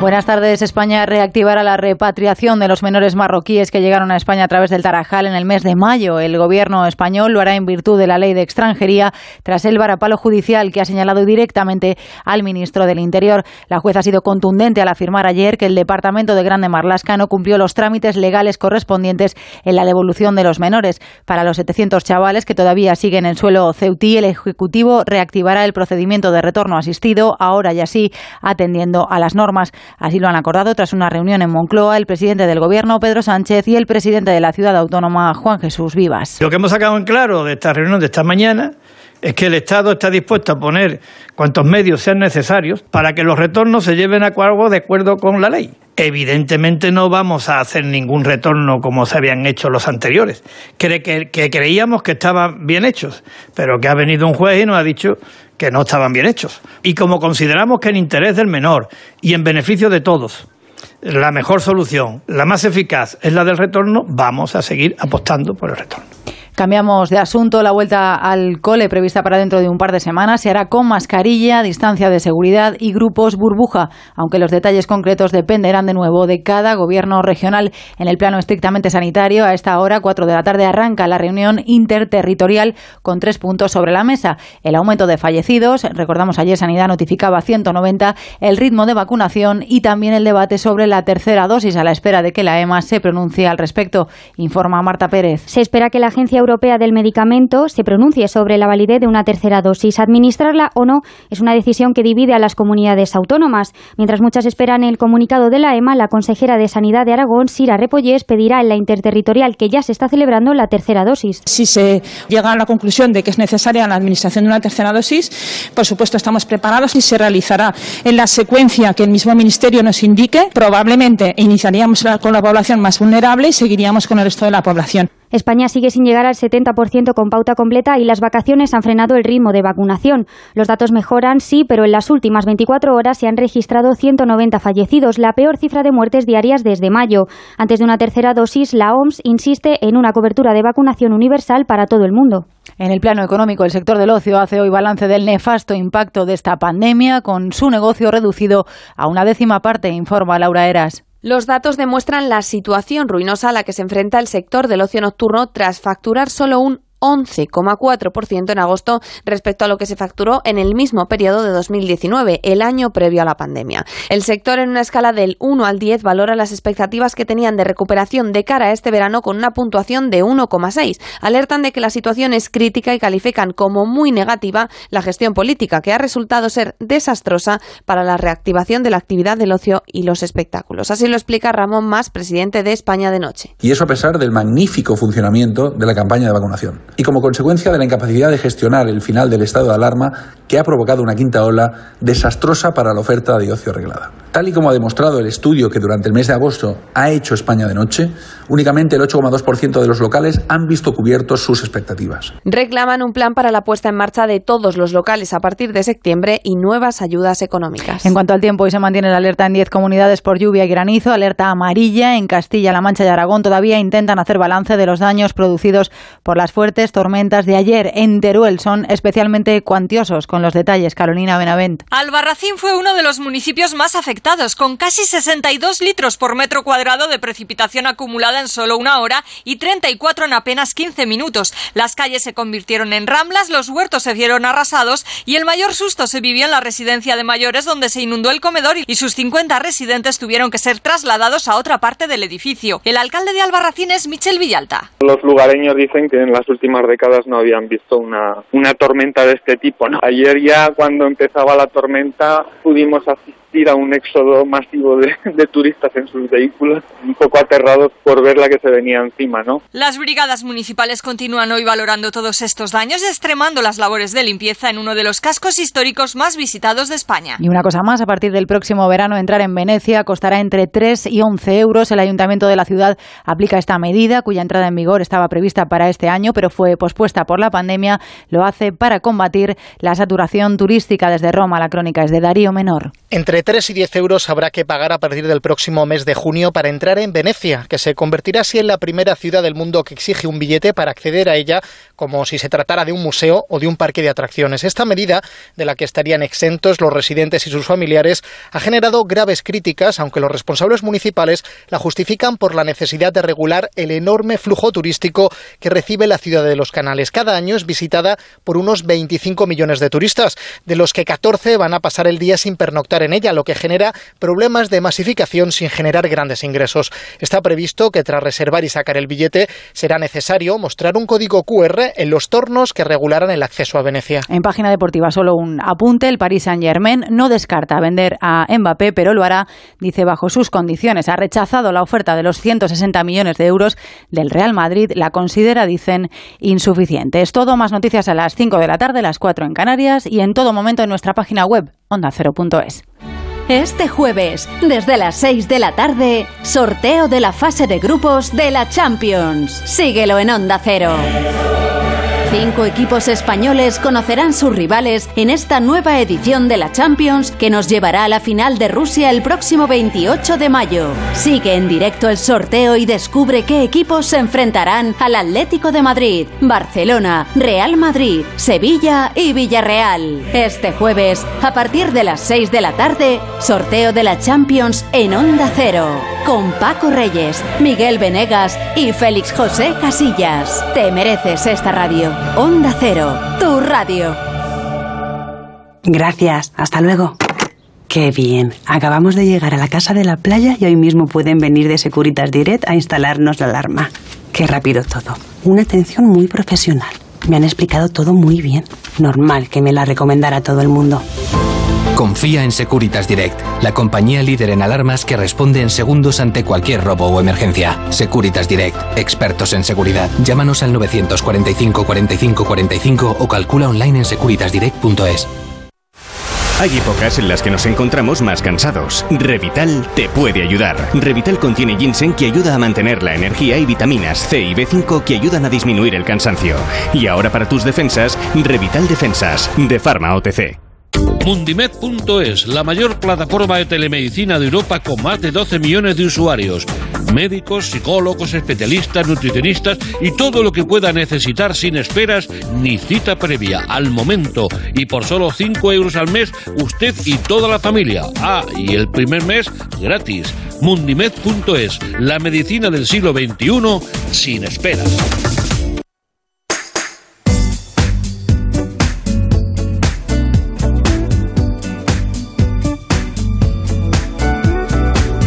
[SPEAKER 22] Buenas tardes. España reactivará la repatriación de los menores marroquíes que llegaron a España a través del Tarajal en el mes de mayo. El gobierno español lo hará en virtud de la ley de extranjería tras el varapalo judicial que ha señalado directamente al ministro del Interior. La jueza ha sido contundente al afirmar ayer que el departamento de Grande Marlasca no cumplió los trámites legales correspondientes en la devolución de los menores. Para los 700 chavales que todavía siguen en suelo ceutí, el Ejecutivo reactivará el procedimiento de retorno asistido, ahora y así atendiendo a las normas. Así lo han acordado tras una reunión en Moncloa el presidente del Gobierno, Pedro Sánchez, y el presidente de la ciudad autónoma, Juan Jesús Vivas.
[SPEAKER 23] Lo que hemos sacado en claro de esta reunión de esta mañana es que el Estado está dispuesto a poner cuantos medios sean necesarios para que los retornos se lleven a cabo de acuerdo con la ley. Evidentemente no vamos a hacer ningún retorno como se habían hecho los anteriores, que, que, creíamos que estaban bien hechos, pero que ha venido un juez y nos ha dicho que no estaban bien hechos. Y como consideramos que en interés del menor y en beneficio de todos, la mejor solución, la más eficaz es la del retorno, vamos a seguir apostando por el retorno.
[SPEAKER 22] Cambiamos de asunto. La vuelta al cole prevista para dentro de un par de semanas se hará con mascarilla, distancia de seguridad y grupos burbuja, aunque los detalles concretos dependerán de nuevo de cada gobierno regional. En el plano estrictamente sanitario, a esta hora, 4 de la tarde, arranca la reunión interterritorial con tres puntos sobre la mesa. El aumento de fallecidos, recordamos ayer Sanidad notificaba 190, el ritmo de vacunación y también el debate sobre la tercera dosis a la espera de que la EMA se pronuncie al respecto, informa Marta Pérez.
[SPEAKER 24] Se espera que la Agencia Europea del Medicamento se pronuncie sobre la validez de una tercera dosis. Administrarla o no es una decisión que divide a las comunidades autónomas. Mientras muchas esperan el comunicado de la EMA, la consejera de Sanidad de Aragón, Sira Repollés, pedirá en la interterritorial que ya se está celebrando la tercera dosis.
[SPEAKER 25] Si se llega a la conclusión de que es necesaria la administración de una tercera dosis, por supuesto estamos preparados y se realizará en la secuencia que el mismo Ministerio nos indique. Probablemente iniciaríamos con la población más vulnerable y seguiríamos con el resto de la población.
[SPEAKER 24] España sigue sin llegar al 70% con pauta completa y las vacaciones han frenado el ritmo de vacunación. Los datos mejoran, sí, pero en las últimas 24 horas se han registrado 190 fallecidos, la peor cifra de muertes diarias desde mayo. Antes de una tercera dosis, la OMS insiste en una cobertura de vacunación universal para todo el mundo.
[SPEAKER 22] En el plano económico, el sector del ocio hace hoy balance del nefasto impacto de esta pandemia, con su negocio reducido a una décima parte, informa Laura Eras.
[SPEAKER 26] Los datos demuestran la situación ruinosa a la que se enfrenta el sector del ocio nocturno tras facturar solo un 11,4% en agosto respecto a lo que se facturó en el mismo periodo de 2019, el año previo a la pandemia. El sector en una escala del 1 al 10 valora las expectativas que tenían de recuperación de cara a este verano con una puntuación de 1,6. Alertan de que la situación es crítica y califican como muy negativa la gestión política, que ha resultado ser desastrosa para la reactivación de la actividad del ocio y los espectáculos. Así lo explica Ramón Mas, presidente de España de Noche.
[SPEAKER 27] Y eso a pesar del magnífico funcionamiento de la campaña de vacunación y como consecuencia de la incapacidad de gestionar el final del estado de alarma que ha provocado una quinta ola desastrosa para la oferta de ocio arreglada. Tal y como ha demostrado el estudio que durante el mes de agosto ha hecho España de noche, únicamente el 8,2% de los locales han visto cubiertos sus expectativas.
[SPEAKER 26] Reclaman un plan para la puesta en marcha de todos los locales a partir de septiembre y nuevas ayudas económicas.
[SPEAKER 22] En cuanto al tiempo, hoy se mantiene la alerta en 10 comunidades por lluvia y granizo, alerta amarilla en Castilla-La Mancha y Aragón. Todavía intentan hacer balance de los daños producidos por las fuertes tormentas de ayer. En Teruel son especialmente cuantiosos con los detalles. Carolina Benavent.
[SPEAKER 28] Albarracín fue uno de los municipios más afectados con casi 62 litros por metro cuadrado de precipitación acumulada en solo una hora y 34 en apenas 15 minutos. Las calles se convirtieron en ramblas, los huertos se vieron arrasados y el mayor susto se vivió en la residencia de mayores donde se inundó el comedor y sus 50 residentes tuvieron que ser trasladados a otra parte del edificio. El alcalde de Albarracín es Michel Villalta.
[SPEAKER 29] Los lugareños dicen que en las últimas décadas no habían visto una, una tormenta de este tipo. ¿no? Ayer ya cuando empezaba la tormenta pudimos asistir ir a un éxodo masivo de, de, turistas en sus vehículos, un poco aterrados por ver la que se venía encima, ¿no?
[SPEAKER 28] Las brigadas municipales continúan hoy valorando todos estos daños y extremando las labores de limpieza en uno de los cascos históricos más visitados de España.
[SPEAKER 22] Y una cosa más, a partir del próximo verano entrar en Venecia costará entre 3 y 11 euros. El ayuntamiento de la ciudad aplica esta medida, cuya entrada en vigor estaba prevista para este año, pero fue pospuesta por la pandemia. Lo hace para combatir la saturación turística desde Roma. La crónica es de Darío Menor.
[SPEAKER 23] Entre 3 y 10 euros habrá que pagar a partir del próximo mes de junio para entrar en Venecia, que se convertirá así en la primera ciudad del mundo que exige un billete para acceder a ella, como si se tratara de un museo o de un parque de atracciones. Esta medida, de la que estarían exentos los residentes y sus familiares, ha generado graves críticas, aunque los responsables municipales la justifican por la necesidad de regular el enorme flujo turístico que recibe la ciudad de los canales. Cada año es visitada por unos 25 millones de turistas, de los que 14 van a pasar el día sin pernoctar en ella, lo que genera problemas de masificación sin generar grandes ingresos. Está previsto que tras reservar y sacar el billete será necesario mostrar un código QR en los tornos que regularán el acceso a Venecia.
[SPEAKER 22] En página deportiva solo un apunte, el Paris Saint-Germain no descarta vender a Mbappé, pero lo hará, dice, bajo sus condiciones. Ha rechazado la oferta de los 160 millones de euros del Real Madrid, la considera, dicen, insuficiente. Es todo, más noticias a las 5 de la tarde, las 4 en Canarias y en todo momento en nuestra página web ondacero.es.
[SPEAKER 8] Este jueves, desde las 6 de la tarde, sorteo de la fase de grupos de la Champions. Síguelo en Onda Cero. Cinco equipos españoles conocerán sus rivales en esta nueva edición de la Champions que nos llevará a la final de Rusia el próximo 28 de mayo. Sigue en directo el sorteo y descubre qué equipos se enfrentarán al Atlético de Madrid, Barcelona, Real Madrid, Sevilla y Villarreal. Este jueves, a partir de las 6 de la tarde, sorteo de la Champions en Onda Cero, con Paco Reyes, Miguel Venegas y Félix José Casillas. Te mereces esta radio. Onda Cero, tu radio.
[SPEAKER 30] Gracias, hasta luego. Qué bien. Acabamos de llegar a la casa de la playa y hoy mismo pueden venir de Securitas Direct a instalarnos la alarma. Qué rápido todo. Una atención muy profesional. Me han explicado todo muy bien. Normal que me la recomendara todo el mundo.
[SPEAKER 16] Confía en Securitas Direct, la compañía líder en alarmas que responde en segundos ante cualquier robo o emergencia. Securitas Direct, expertos en seguridad. Llámanos al 945 45 45 o calcula online en securitasdirect.es.
[SPEAKER 31] Hay épocas en las que nos encontramos más cansados. Revital te puede ayudar. Revital contiene ginseng que ayuda a mantener la energía y vitaminas C y B5 que ayudan a disminuir el cansancio. Y ahora para tus defensas, Revital Defensas, de Pharma OTC.
[SPEAKER 32] Mundimed.es, la mayor plataforma de telemedicina de Europa con más de 12 millones de usuarios. Médicos, psicólogos, especialistas, nutricionistas y todo lo que pueda necesitar sin esperas ni cita previa, al momento. Y por solo 5 euros al mes, usted y toda la familia. Ah, y el primer mes gratis. Mundimed.es, la medicina del siglo XXI sin esperas.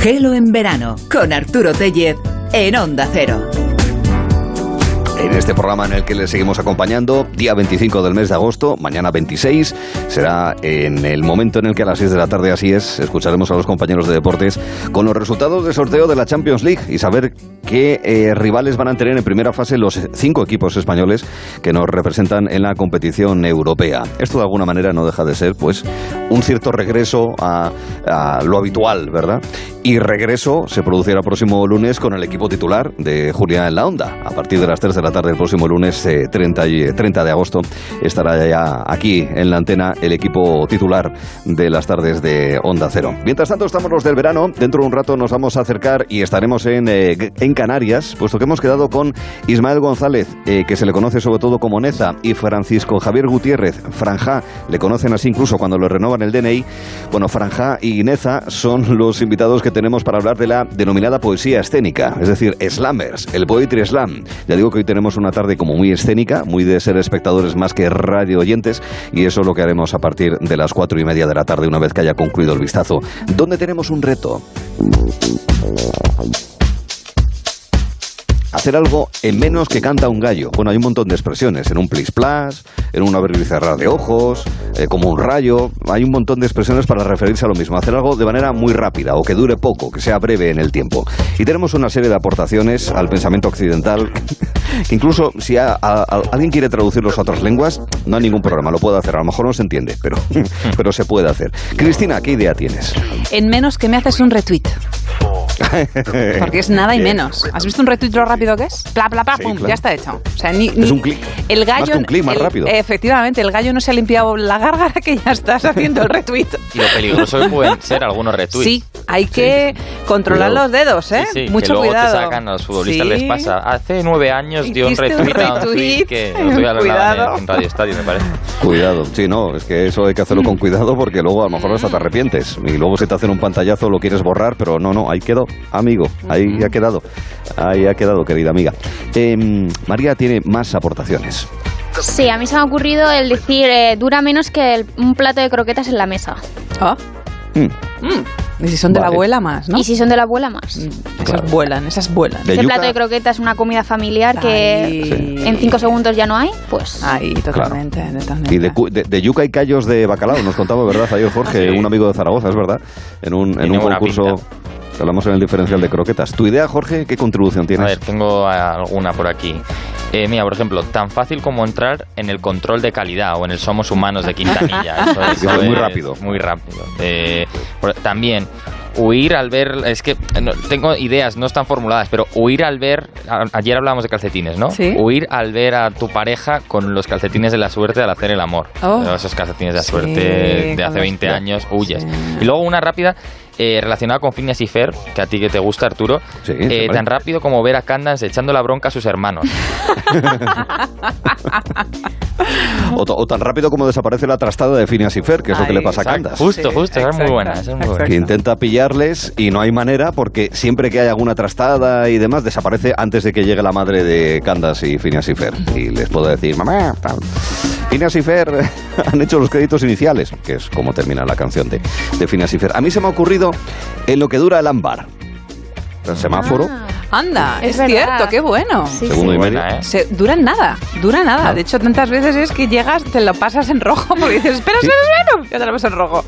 [SPEAKER 33] Gelo en verano con Arturo Tellez en Onda Cero.
[SPEAKER 1] en este programa en el que les seguimos acompañando. Día 25 del mes de agosto, mañana 26. Será en el momento en el que a las 6 de la tarde, así es, escucharemos a los compañeros de deportes con los resultados de sorteo de la Champions League y saber qué eh, rivales van a tener en primera fase los cinco equipos españoles que nos representan en la competición europea. Esto de alguna manera no deja de ser, pues, un cierto regreso a, a lo habitual, ¿verdad? Y regreso se producirá el próximo lunes con el equipo titular de Julia en la Onda. A partir de las 3 de la tarde el próximo lunes eh, 30, y- 30 de agosto estará ya aquí en la antena el equipo titular de las tardes de Onda Cero. Mientras tanto estamos los del verano. Dentro de un rato nos vamos a acercar y estaremos en, eh, en Canarias, puesto que hemos quedado con Ismael González, eh, que se le conoce sobre todo como Neza, y Francisco Javier Gutiérrez, Franja, le conocen así incluso cuando le renovan el DNI. Bueno, Franja y Neza son los invitados que tenemos para hablar de la denominada poesía escénica, es decir, slammers, el poetry slam. Ya digo que hoy tenemos una tarde como muy escénica, muy de ser espectadores más que radio oyentes, y eso es lo que haremos a partir de las cuatro y media de la tarde, una vez que haya concluido el vistazo. ¿Dónde tenemos un reto? Hacer algo en menos que canta un gallo. Bueno, hay un montón de expresiones, en un plis plas, en un abrir y cerrar de ojos, eh, como un rayo, hay un montón de expresiones para referirse a lo mismo, hacer algo de manera muy rápida o que dure poco, que sea breve en el tiempo. Y tenemos una serie de aportaciones al pensamiento occidental, que incluso si alguien quiere traducirlos a otras lenguas, no hay ningún problema, lo puede hacer, a lo mejor no se entiende, pero, pero se puede hacer. Cristina, ¿qué idea tienes?
[SPEAKER 2] En menos que me haces un retweet. Porque es nada y menos. ¿Has visto un retweet lo rápido que es? Pla, pla, pla,
[SPEAKER 1] Sí,
[SPEAKER 2] pum,
[SPEAKER 1] claro.
[SPEAKER 2] ya está hecho. O sea, ni,
[SPEAKER 1] Es
[SPEAKER 2] ni-
[SPEAKER 1] un clic.
[SPEAKER 2] El gallo,
[SPEAKER 1] Más que un clic, más
[SPEAKER 2] el-
[SPEAKER 1] rápido.
[SPEAKER 2] Efectivamente, el gallo no se ha limpiado la gárgara que ya estás haciendo el retweet.
[SPEAKER 3] Y lo peligroso que pueden ser algunos retweets.
[SPEAKER 2] Sí, hay que controlar
[SPEAKER 3] Cuidado.
[SPEAKER 2] los dedos, ¿eh?
[SPEAKER 3] Sí, sí,
[SPEAKER 2] Mucho
[SPEAKER 3] que luego
[SPEAKER 2] cuidado.
[SPEAKER 3] te sacan a los futbolistas
[SPEAKER 2] Sí.
[SPEAKER 3] les pasa. Hace nueve años dio un retweet a un tweet que lo
[SPEAKER 2] Cuidado.
[SPEAKER 3] hablaban en, en Radio Estadio, me parece.
[SPEAKER 1] Cuidado, sí, no, es que eso hay que hacerlo con cuidado porque luego a lo mejor hasta te arrepientes y luego se te hacen un pantallazo, lo quieres borrar, pero no, no, ahí quedó, amigo, ahí ha quedado, ahí ha quedado, querida amiga. Em, María tiene más aportaciones.
[SPEAKER 34] Sí, a mí se me ha ocurrido el decir eh, dura menos que el- un plato de croquetas en la mesa.
[SPEAKER 2] Ah.
[SPEAKER 1] Mm.
[SPEAKER 2] Y si son de la abuela más, ¿no?
[SPEAKER 34] Y si son de la abuela más.
[SPEAKER 2] Esas vuelan, esas vuelan.
[SPEAKER 1] De
[SPEAKER 34] Ese
[SPEAKER 1] yuca-
[SPEAKER 34] plato de croquetas es una comida familiar que en cinco segundos ya no hay, pues...
[SPEAKER 2] Ahí, totalmente, totalmente.
[SPEAKER 1] Y de, cu- de- de yuca y callos de bacalao, nos contaba, ¿verdad? Ayer Jorge, un amigo de Zaragoza, es verdad, en un, en
[SPEAKER 3] Tiene
[SPEAKER 1] un
[SPEAKER 3] buena
[SPEAKER 1] concurso hablamos en el diferencial de croquetas. ¿Tu idea, Jorge, qué contribución
[SPEAKER 3] A
[SPEAKER 1] tienes?
[SPEAKER 3] ver, tengo alguna por aquí. Eh, mira, por ejemplo, tan fácil como entrar en el control de calidad o en el Somos Humanos de Quintanilla. Eso, eso
[SPEAKER 1] Muy
[SPEAKER 3] es
[SPEAKER 1] rápido.
[SPEAKER 3] Muy rápido. Eh, por- también, huir al ver. Es que eh, no, tengo ideas, no están formuladas, pero huir al ver. a- ayer hablábamos de calcetines, ¿no?
[SPEAKER 2] Sí.
[SPEAKER 3] Huir al ver a tu pareja con los calcetines de la suerte al hacer el amor.
[SPEAKER 2] Oh.
[SPEAKER 3] Esos calcetines de la
[SPEAKER 2] Sí,
[SPEAKER 3] suerte de hace
[SPEAKER 2] los
[SPEAKER 3] 20
[SPEAKER 2] pies.
[SPEAKER 3] años, huyes. Y luego una rápida. Eh, relacionada con Phineas y Fer, que a ti que te gusta Arturo,
[SPEAKER 1] Sí,
[SPEAKER 3] eh, tan rápido como ver a Candance echando la bronca a sus hermanos.
[SPEAKER 1] O, tan rápido como desaparece la trastada de Phineas y Fer, que es lo que le pasa a Candas.
[SPEAKER 3] Justo, justo, esa es muy buena. es muy buena.
[SPEAKER 1] que intenta pillarles y no hay manera porque siempre que hay alguna trastada y demás desaparece antes de que llegue la madre de Candas y Phineas y Fer y les puedo decir mamá tal. Phineas y Fer han hecho los créditos iniciales que es como termina la canción de, de Phineas y Fer a mí se me ha ocurrido en lo que dura el ámbar el semáforo
[SPEAKER 2] Anda, es, cierto, qué bueno.
[SPEAKER 1] segundo y medio
[SPEAKER 3] Buena, ¿eh?
[SPEAKER 2] Se, duran nada, dura nada. De hecho, tantas veces es que llegas, te lo pasas en rojo porque dices, espera, espera, espera, ya te lo pasas en rojo.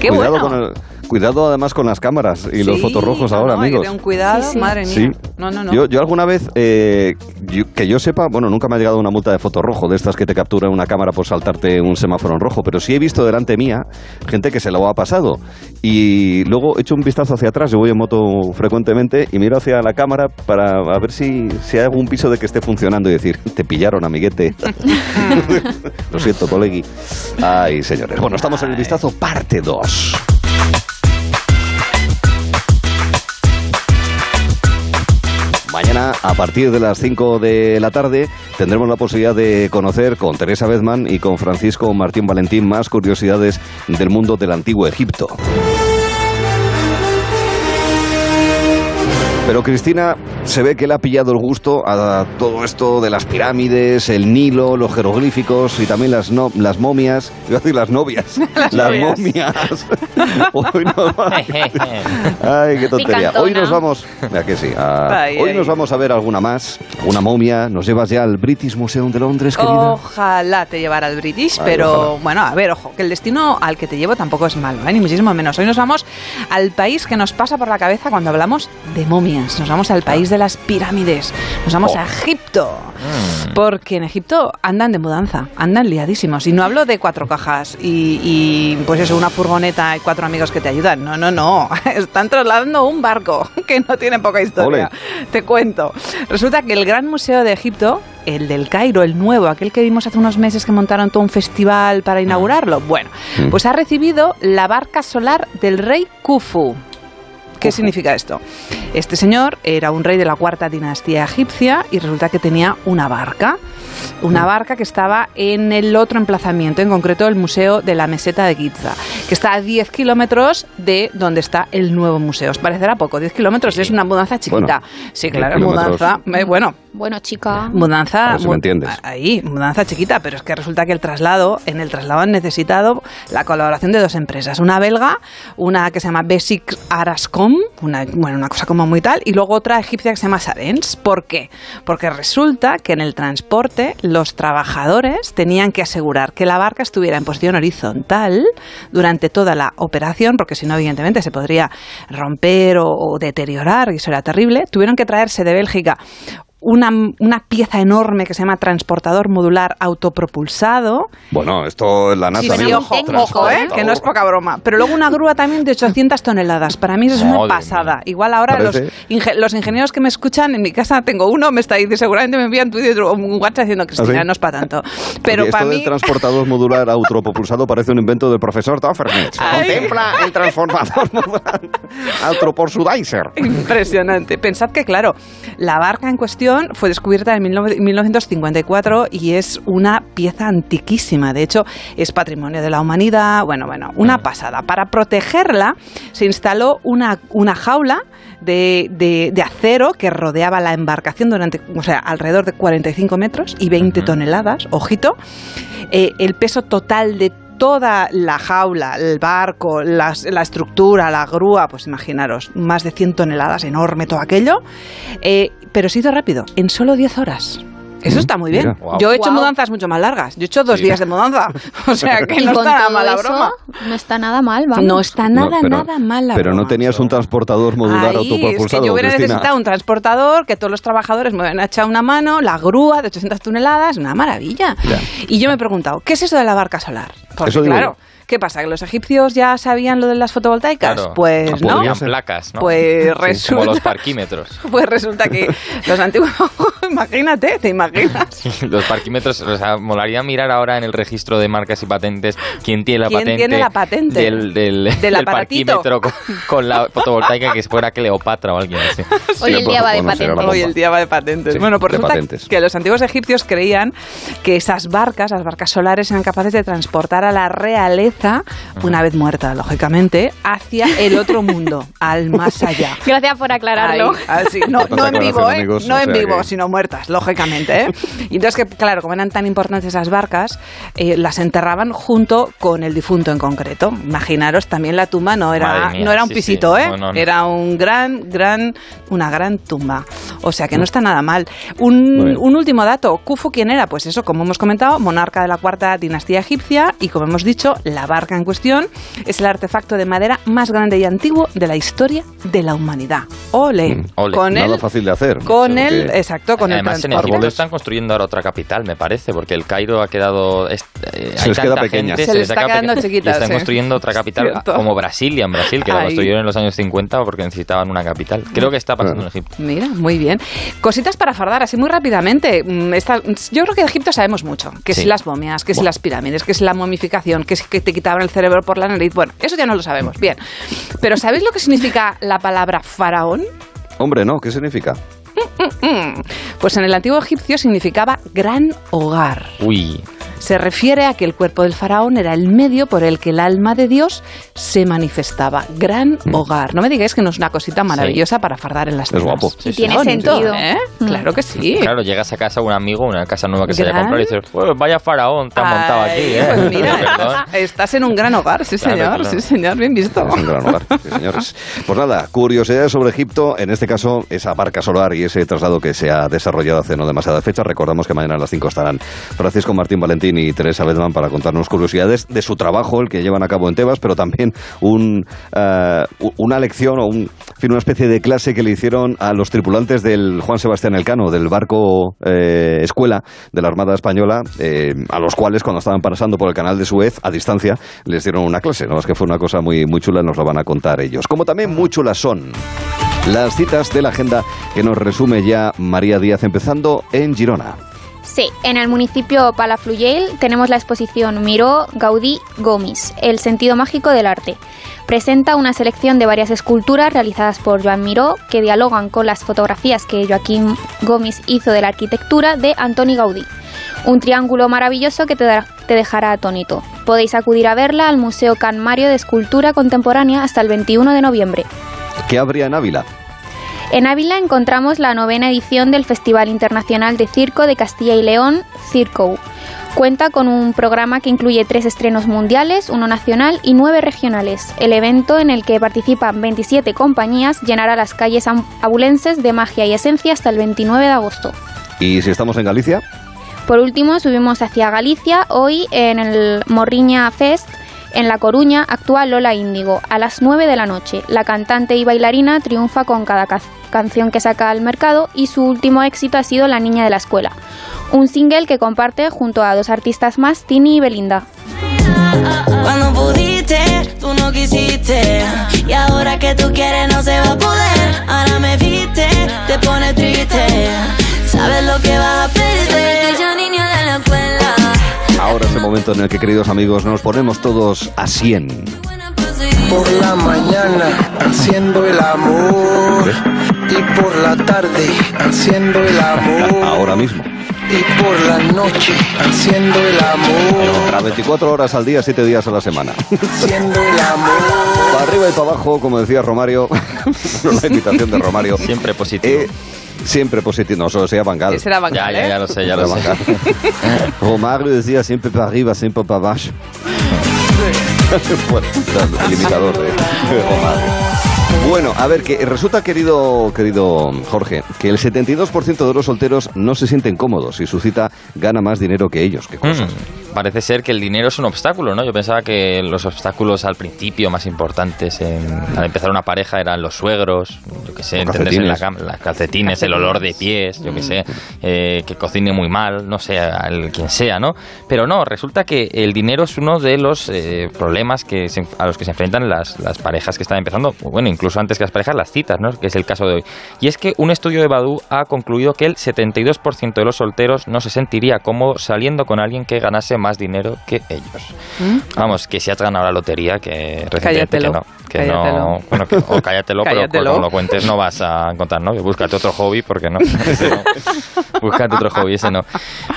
[SPEAKER 2] Qué
[SPEAKER 1] cuidado
[SPEAKER 2] bueno.
[SPEAKER 1] con el cuidado además con las cámaras y los
[SPEAKER 2] Sí,
[SPEAKER 1] fotorrojos
[SPEAKER 2] no,
[SPEAKER 1] ahora
[SPEAKER 2] no,
[SPEAKER 1] amigos
[SPEAKER 2] un cuidado,
[SPEAKER 34] Sí, sí.
[SPEAKER 2] madre mía.
[SPEAKER 1] Sí.
[SPEAKER 2] No, no, no.
[SPEAKER 1] Yo, yo alguna vez, eh, yo- que yo sepa, bueno, nunca me ha llegado una multa de foto rojo, de estas que te captura una cámara por saltarte un semáforo en rojo, pero sí he visto delante mía gente que se lo ha pasado. Y luego he hecho un vistazo hacia atrás, yo voy en moto frecuentemente, y miro hacia la cámara para a ver si, si hay algún piso de que esté funcionando y decir, te pillaron, amiguete. lo siento, colegui. Ay, señores. Bueno, estamos en el vistazo parte 2. Mañana, a partir de las 5 de la tarde, tendremos la posibilidad de conocer con Teresa Bezman y con Francisco Martín Valentín más curiosidades del mundo del antiguo Egipto. Pero Cristina se ve que le ha pillado el gusto a todo esto de las pirámides, el Nilo, los jeroglíficos y también las, no- las momias. Iba a decir las novias. las momias. Hoy nos Ay, qué tontería. Hoy nos vamos. Mira que sí. a- hoy nos vamos a ver alguna más. Una momia. Nos llevas ya al British Museum de Londres, querida.
[SPEAKER 2] Ojalá te llevara al British,
[SPEAKER 1] Ay,
[SPEAKER 2] pero
[SPEAKER 1] ojalá.
[SPEAKER 2] bueno, a ver, ojo, que el destino al que te llevo tampoco es malo, ¿eh? ni muchísimo menos. Hoy nos vamos al país que nos pasa por la cabeza cuando hablamos de momias. Nos vamos al país de las pirámides. Nos vamos
[SPEAKER 3] Oh.
[SPEAKER 2] a Egipto. Porque en Egipto andan de mudanza, andan liadísimos. Y no hablo de cuatro cajas y, y, pues eso, una furgoneta y cuatro amigos que te ayudan. No, no, no. Están trasladando un barco que no tiene poca historia. Te cuento. Resulta que el Gran Museo de Egipto, el del Cairo, el nuevo, aquel que vimos hace unos meses que montaron todo un festival para inaugurarlo, bueno,
[SPEAKER 35] Mm.
[SPEAKER 2] pues ha recibido la barca solar del rey Khufu. ¿Qué significa esto? Este señor era un rey de la cuarta dinastía egipcia y resulta que tenía una barca. Una barca que estaba en el otro emplazamiento, en concreto el Museo de la Meseta de Giza, que está a 10 kilómetros de donde está el nuevo museo. ¿Os parecerá poco? 10 kilómetros es una mudanza chiquita.
[SPEAKER 1] Bueno,
[SPEAKER 2] sí,
[SPEAKER 1] 10
[SPEAKER 2] claro, mudanza. eh, bueno,
[SPEAKER 34] Bueno, chica.
[SPEAKER 2] Mudanza.
[SPEAKER 1] A ver si me
[SPEAKER 2] mu-
[SPEAKER 1] entiendes.
[SPEAKER 2] Ahí, mudanza chiquita, pero es que resulta que el traslado, en el traslado han necesitado la colaboración de dos empresas. Una belga, una que se llama Basic Arascom, una, bueno, una cosa como muy tal, y luego otra egipcia que se llama Sarens. ¿Por qué? Porque resulta que en el transporte los trabajadores tenían que asegurar que la barca estuviera en posición horizontal durante toda la operación, porque si no, evidentemente, se podría romper o, o deteriorar, y eso era terrible. Tuvieron que traerse de Bélgica una, una pieza enorme que se llama transportador modular autopropulsado.
[SPEAKER 1] Bueno, esto es la NASA.
[SPEAKER 2] Sí, sí, ojo, ojo, ¿eh? que no es poca broma. Pero luego una grúa también de 800 toneladas. Para mí eso es una
[SPEAKER 1] Madre
[SPEAKER 2] pasada. Igual ahora los, los ingenieros que me escuchan, en mi casa tengo uno, me está diciendo, seguramente me envían Twitter o un WhatsApp diciendo, Cristina,
[SPEAKER 1] ¿Ah, sí?
[SPEAKER 2] no es para tanto. Pero
[SPEAKER 1] Oye,
[SPEAKER 2] para
[SPEAKER 1] esto
[SPEAKER 2] mí...
[SPEAKER 1] del transportador modular autopropulsado parece un invento del profesor Toffernet.
[SPEAKER 2] Ay.
[SPEAKER 1] Contempla el transformador modular autopropulsadizer.
[SPEAKER 2] Impresionante. Pensad que, claro, la barca en cuestión fue descubierta en 19- 1954 y es una pieza antiquísima. De hecho, es patrimonio de la humanidad. Bueno, bueno, una pasada. Para protegerla se instaló una, una jaula de, de- de acero que rodeaba la embarcación durante, o sea, alrededor de 45 metros y 20 toneladas. Ojito. Eh, el peso total de toda la jaula, el barco, las- la estructura, la grúa, pues imaginaros, más de 100 toneladas, enorme todo aquello, eh, pero se hizo rápido, en solo 10 horas. Eso está muy bien.
[SPEAKER 34] mira. Guau.
[SPEAKER 2] Yo he hecho
[SPEAKER 34] Guau.
[SPEAKER 2] mudanzas mucho más largas. Yo he hecho dos
[SPEAKER 34] Sí.
[SPEAKER 2] días de mudanza. O sea que no está nada mala
[SPEAKER 34] eso,
[SPEAKER 2] broma.
[SPEAKER 34] No está nada mal, vamos.
[SPEAKER 2] No está nada,
[SPEAKER 1] No, pero-
[SPEAKER 2] nada mal la
[SPEAKER 1] Pero no
[SPEAKER 2] broma.
[SPEAKER 1] tenías un transportador modular
[SPEAKER 2] Ahí, es
[SPEAKER 1] autopropulsado,
[SPEAKER 2] que yo hubiera
[SPEAKER 1] Cristina.
[SPEAKER 2] necesitado un transportador, que todos los trabajadores me hubieran echado una mano, la grúa de 800 toneladas, una maravilla.
[SPEAKER 1] Ya.
[SPEAKER 2] Y yo me he preguntado, ¿qué es eso de la barca solar? Porque
[SPEAKER 1] Eso digo
[SPEAKER 2] claro, ¿qué pasa? ¿Que los egipcios ya sabían lo de las fotovoltaicas?
[SPEAKER 3] Claro.
[SPEAKER 2] Pues no.
[SPEAKER 3] placas, ¿no?
[SPEAKER 2] Pues
[SPEAKER 3] Sí,
[SPEAKER 2] resulta-
[SPEAKER 3] Como los parquímetros.
[SPEAKER 2] Pues resulta que los antiguos... Imagínate, ¿te imaginas?
[SPEAKER 3] Los parquímetros, o sea, molaría mirar ahora en el registro de marcas y patentes quién tiene la
[SPEAKER 2] ¿Quién
[SPEAKER 3] patente.
[SPEAKER 2] tiene la patente?
[SPEAKER 3] Del, del,
[SPEAKER 2] Del
[SPEAKER 3] del
[SPEAKER 2] aparatito.
[SPEAKER 3] parquímetro con, con la fotovoltaica que fuera Cleopatra o alguien así.
[SPEAKER 2] Hoy el día va de patentes. Hoy el día va de patentes.
[SPEAKER 3] Sí,
[SPEAKER 2] bueno,
[SPEAKER 3] de
[SPEAKER 2] resulta
[SPEAKER 3] patentes.
[SPEAKER 2] que los antiguos egipcios creían que esas barcas, las barcas solares, eran capaces de transportar a la realeza, una vez muerta, lógicamente, hacia el otro mundo, al más allá.
[SPEAKER 34] Gracias por aclararlo.
[SPEAKER 2] Así, no, no en vivo, ¿eh? no en vivo,
[SPEAKER 1] que-
[SPEAKER 2] sino muertas, lógicamente. ¿eh? Y entonces, que, claro, como eran tan importantes esas barcas, eh, las enterraban junto con el difunto en concreto. Imaginaros, también la tumba no era,
[SPEAKER 3] mía,
[SPEAKER 2] no era un
[SPEAKER 3] sí,
[SPEAKER 2] pisito,
[SPEAKER 3] sí.
[SPEAKER 2] ¿eh?
[SPEAKER 3] No, no, no.
[SPEAKER 2] Era un gran, gran, una gran tumba. O sea que no está nada mal. Un, un último dato, Khufu, ¿quién era? Pues eso, como hemos comentado, monarca de la cuarta dinastía egipcia y como hemos dicho, la barca en cuestión es el artefacto de madera más grande y antiguo de la historia de la humanidad. Ole,
[SPEAKER 3] Ole.
[SPEAKER 2] con
[SPEAKER 1] Nada
[SPEAKER 2] él,
[SPEAKER 1] fácil de hacer.
[SPEAKER 2] con él, exacto, con
[SPEAKER 3] Además,
[SPEAKER 2] el
[SPEAKER 3] en Egipto están construyendo ahora otra capital, me parece, porque el Cairo ha quedado. es- eh,
[SPEAKER 1] Se
[SPEAKER 3] hay
[SPEAKER 1] les queda pequeña.
[SPEAKER 3] gente,
[SPEAKER 2] Se les está
[SPEAKER 3] queda
[SPEAKER 2] quedando chiquita,
[SPEAKER 3] Y están
[SPEAKER 2] sí.
[SPEAKER 3] construyendo otra capital,
[SPEAKER 2] Cierto.
[SPEAKER 3] como Brasilia, en Brasil, que la construyeron en los años 50 porque necesitaban una capital. Creo que está pasando en Egipto.
[SPEAKER 2] Mira, muy bien. Cositas para fardar, así muy rápidamente. Mm, esta- yo creo que de Egipto sabemos mucho. Que
[SPEAKER 3] Sí.
[SPEAKER 2] si las momias, que si
[SPEAKER 3] Buah.
[SPEAKER 2] las pirámides, que si la momificación, que si que te quitaban el cerebro por la nariz. Bueno, eso ya no lo sabemos. Bien. Pero ¿sabéis lo que significa la palabra faraón?
[SPEAKER 1] Hombre, no, ¿qué significa?
[SPEAKER 2] Pues en el antiguo egipcio significaba gran hogar.
[SPEAKER 3] Uy.
[SPEAKER 2] Se refiere a que el cuerpo del faraón era el medio por el que el alma de Dios se manifestaba. Gran
[SPEAKER 1] Mm.
[SPEAKER 2] hogar. No me digáis que no es una cosita maravillosa para fardar en las
[SPEAKER 1] Es guapo.
[SPEAKER 2] Sí,
[SPEAKER 1] Y
[SPEAKER 2] sí,
[SPEAKER 4] tiene sentido.
[SPEAKER 2] ¿eh? Claro que sí.
[SPEAKER 3] Claro, llegas a casa un amigo, una casa nueva que se haya comprado y dices, "Pues vaya faraón te han montado aquí, ¿eh?
[SPEAKER 2] Pues mira, estás, estás en un gran hogar, sí
[SPEAKER 3] Claro,
[SPEAKER 2] señor,
[SPEAKER 3] claro.
[SPEAKER 2] sí señor, bien visto.
[SPEAKER 1] Es un gran hogar, sí, señores. Pues nada, curiosidades sobre Egipto, en este caso esa barca solar y ese traslado que se ha desarrollado hace no demasiada fecha. Recordamos que mañana a las 5 estarán Francisco Martín Valentín y Teresa Bedman para contarnos curiosidades de su trabajo, el que llevan a cabo en Tebas, pero también un, eh, una lección o un, fin, una especie de clase que le hicieron a los tripulantes del Juan Sebastián Elcano, del barco eh, escuela de la Armada Española, eh, a los cuales cuando estaban pasando por el canal de Suez a distancia les dieron una clase. ¿no? Es que fue una cosa muy, muy chula, nos lo van a contar ellos. Como también muy chulas son las citas de la agenda que nos resume ya María Díaz, empezando en Girona.
[SPEAKER 4] Sí, en el municipio Palafrugell tenemos la exposición Miró, Gaudí, Gomis, el sentido mágico del arte. Presenta una selección de varias esculturas realizadas por Joan Miró que dialogan con las fotografías que Joaquín Gomis hizo de la arquitectura de Antoni Gaudí. Un triángulo maravilloso que te, te dejará atónito. Podéis acudir a verla al Museo Can Mario de Escultura Contemporánea hasta el 21 de noviembre.
[SPEAKER 1] ¿Qué habría en Ávila?
[SPEAKER 4] En Ávila encontramos la novena edición del Festival Internacional de Circo de Castilla y León, Circo. Cuenta con un programa que incluye tres estrenos mundiales, uno nacional y nueve regionales. El evento, en el que participan 27 compañías, llenará las calles abulenses de magia y esencia hasta el 29 de agosto.
[SPEAKER 1] ¿Y si estamos en Galicia?
[SPEAKER 4] Por último, subimos hacia Galicia. Hoy en el Morriña Fest, en La Coruña, actúa Lola Índigo a las 9 de la noche. La cantante y bailarina triunfa con cada ca- canción que saca al mercado y su último éxito ha sido La Niña de la Escuela, un single que comparte junto a dos artistas más, Tini y Belinda.
[SPEAKER 35] Cuando pudiste, tú no quisiste. Y ahora que tú quieres, no se va a poder. Ahora me viste, te pone triste. Sabes lo que vas a
[SPEAKER 1] Momento en el que, queridos amigos, nos ponemos todos a 100.
[SPEAKER 36] Por la mañana haciendo el amor y por la tarde haciendo el amor
[SPEAKER 1] Ahora mismo.
[SPEAKER 36] Y por la noche haciendo el amor,
[SPEAKER 1] Las 24 horas al día, 7 días a la semana.
[SPEAKER 36] haciendo el amor.
[SPEAKER 1] Para arriba y para abajo, como decía Romario, la invitación de Romario.
[SPEAKER 3] Siempre positivo.
[SPEAKER 1] Eh, siempre positivo, no, solo sea Bangal.
[SPEAKER 2] Ese era Van
[SPEAKER 3] Ya,
[SPEAKER 2] Gaal,
[SPEAKER 3] ya,
[SPEAKER 2] ¿eh?
[SPEAKER 3] ya lo sé, ya lo
[SPEAKER 1] Era
[SPEAKER 3] sé.
[SPEAKER 1] Romario decía siempre para arriba, siempre para abajo. bueno, el imitador de, de Romario. Bueno, a ver, que resulta, querido, querido Jorge, que el 72% de los solteros no se sienten cómodos y su cita gana más dinero que ellos. ¿Qué cosas?
[SPEAKER 3] Mm, parece ser que el dinero es un obstáculo, ¿no? Yo pensaba que los obstáculos al principio más importantes en, al empezar una pareja eran los suegros, yo que sé, entenderse en la cama, las calcetines, el olor de pies, yo que sé, eh, que cocine muy mal, no sé, al quien sea, ¿no? Pero no, resulta que el dinero es uno de los eh, problemas que se- a los que se enfrentan las, las parejas que están empezando, bueno, incluso antes que las parejas, las citas, ¿no? Que es el caso de hoy. Y es que un estudio de Badu ha concluido que el 72% de los solteros no se sentiría cómodo saliendo con alguien que ganase más dinero que ellos. Vamos, que si has ganado la lotería, que que no. Que
[SPEAKER 2] cállatelo.
[SPEAKER 3] no bueno, que- o cállatelo, pero
[SPEAKER 2] Cállatelo.
[SPEAKER 3] como lo cuentes no vas a encontrar novio. Búscate otro hobby porque no. Búscate otro hobby, ese no.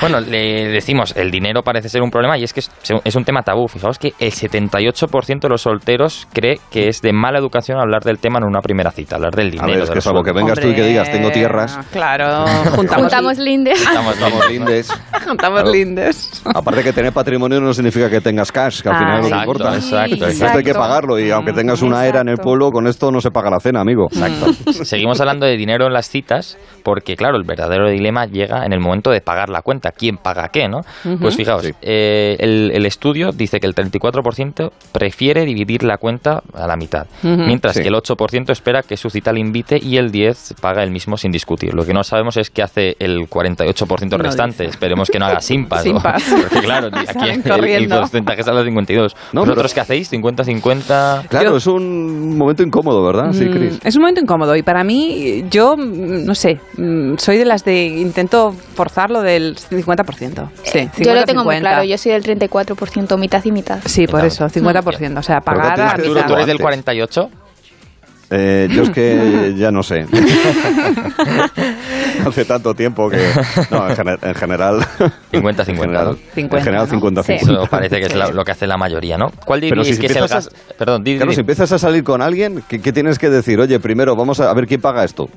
[SPEAKER 3] Bueno, le decimos, el dinero parece ser un problema y es que es, es un tema tabú. Fijaos que el 78% de los solteros cree que es de mala educación hablar del tema en una primera cita, hablar del
[SPEAKER 1] A
[SPEAKER 3] dinero.
[SPEAKER 1] ver, es que salvo que vengas tú y que digas, tengo tierras.
[SPEAKER 2] Claro, juntamos,
[SPEAKER 4] Juntamos lindes.
[SPEAKER 3] Estamos
[SPEAKER 1] lindes.
[SPEAKER 2] juntamos
[SPEAKER 1] Claro.
[SPEAKER 2] lindes.
[SPEAKER 1] Aparte que tener patrimonio no significa que tengas cash, que al final es lo que
[SPEAKER 3] Exacto,
[SPEAKER 1] importa.
[SPEAKER 3] exacto,
[SPEAKER 1] Esto hay que pagarlo y aunque tengas una era en el pueblo, con esto no se paga la cena, amigo.
[SPEAKER 3] Exacto. Seguimos hablando de dinero en las citas porque, claro, el verdadero dilema llega en el momento de pagar la cuenta. ¿Quién paga qué, no? Pues fijaos,
[SPEAKER 1] Sí.
[SPEAKER 3] eh, el, el estudio dice que el 34% prefiere dividir la cuenta a la mitad, mientras
[SPEAKER 1] Sí.
[SPEAKER 3] que el 8% espera que su cita le invite y el 10% paga el mismo sin discutir. Lo que no sabemos es qué hace el 48%
[SPEAKER 2] No
[SPEAKER 3] restante. Esperemos que no haga simpas. ¿no? Porque, claro, aquí el, el porcentaje sale a 52.
[SPEAKER 1] No,
[SPEAKER 3] ¿Vosotros
[SPEAKER 1] pero-
[SPEAKER 3] qué hacéis? ¿50-50?
[SPEAKER 1] Claro, es un momento incómodo, ¿verdad? Sí,
[SPEAKER 2] Mm,
[SPEAKER 1] Cris.
[SPEAKER 2] Es un momento incómodo y para mí, yo, mm, no sé, mm, soy de las de intento forzarlo del 50%. Sí,
[SPEAKER 4] Yo lo tengo muy
[SPEAKER 2] 50.
[SPEAKER 4] claro, yo soy del 34%, mitad y mitad.
[SPEAKER 2] Sí, por eso, 50%. O sea, pagar a
[SPEAKER 1] tienes que
[SPEAKER 3] ¿Tú,
[SPEAKER 2] mitad.
[SPEAKER 3] tú eres del
[SPEAKER 1] antes.
[SPEAKER 3] 48?
[SPEAKER 1] Eh, yo es que ya no sé. Hace tanto tiempo que... No, en, gener- en general...
[SPEAKER 3] 50-50.
[SPEAKER 1] En general,
[SPEAKER 3] 50,
[SPEAKER 1] en. 50-50.
[SPEAKER 3] Eso parece que es la- lo que hace la mayoría, ¿no? ¿Cuál
[SPEAKER 1] Pero
[SPEAKER 3] diríais
[SPEAKER 1] si
[SPEAKER 3] que es el gasto? Perdón,
[SPEAKER 1] Claro,
[SPEAKER 3] di.
[SPEAKER 1] si empiezas a salir con alguien, ¿qué, qué tienes que decir? Oye, primero vamos a, ver quién paga esto.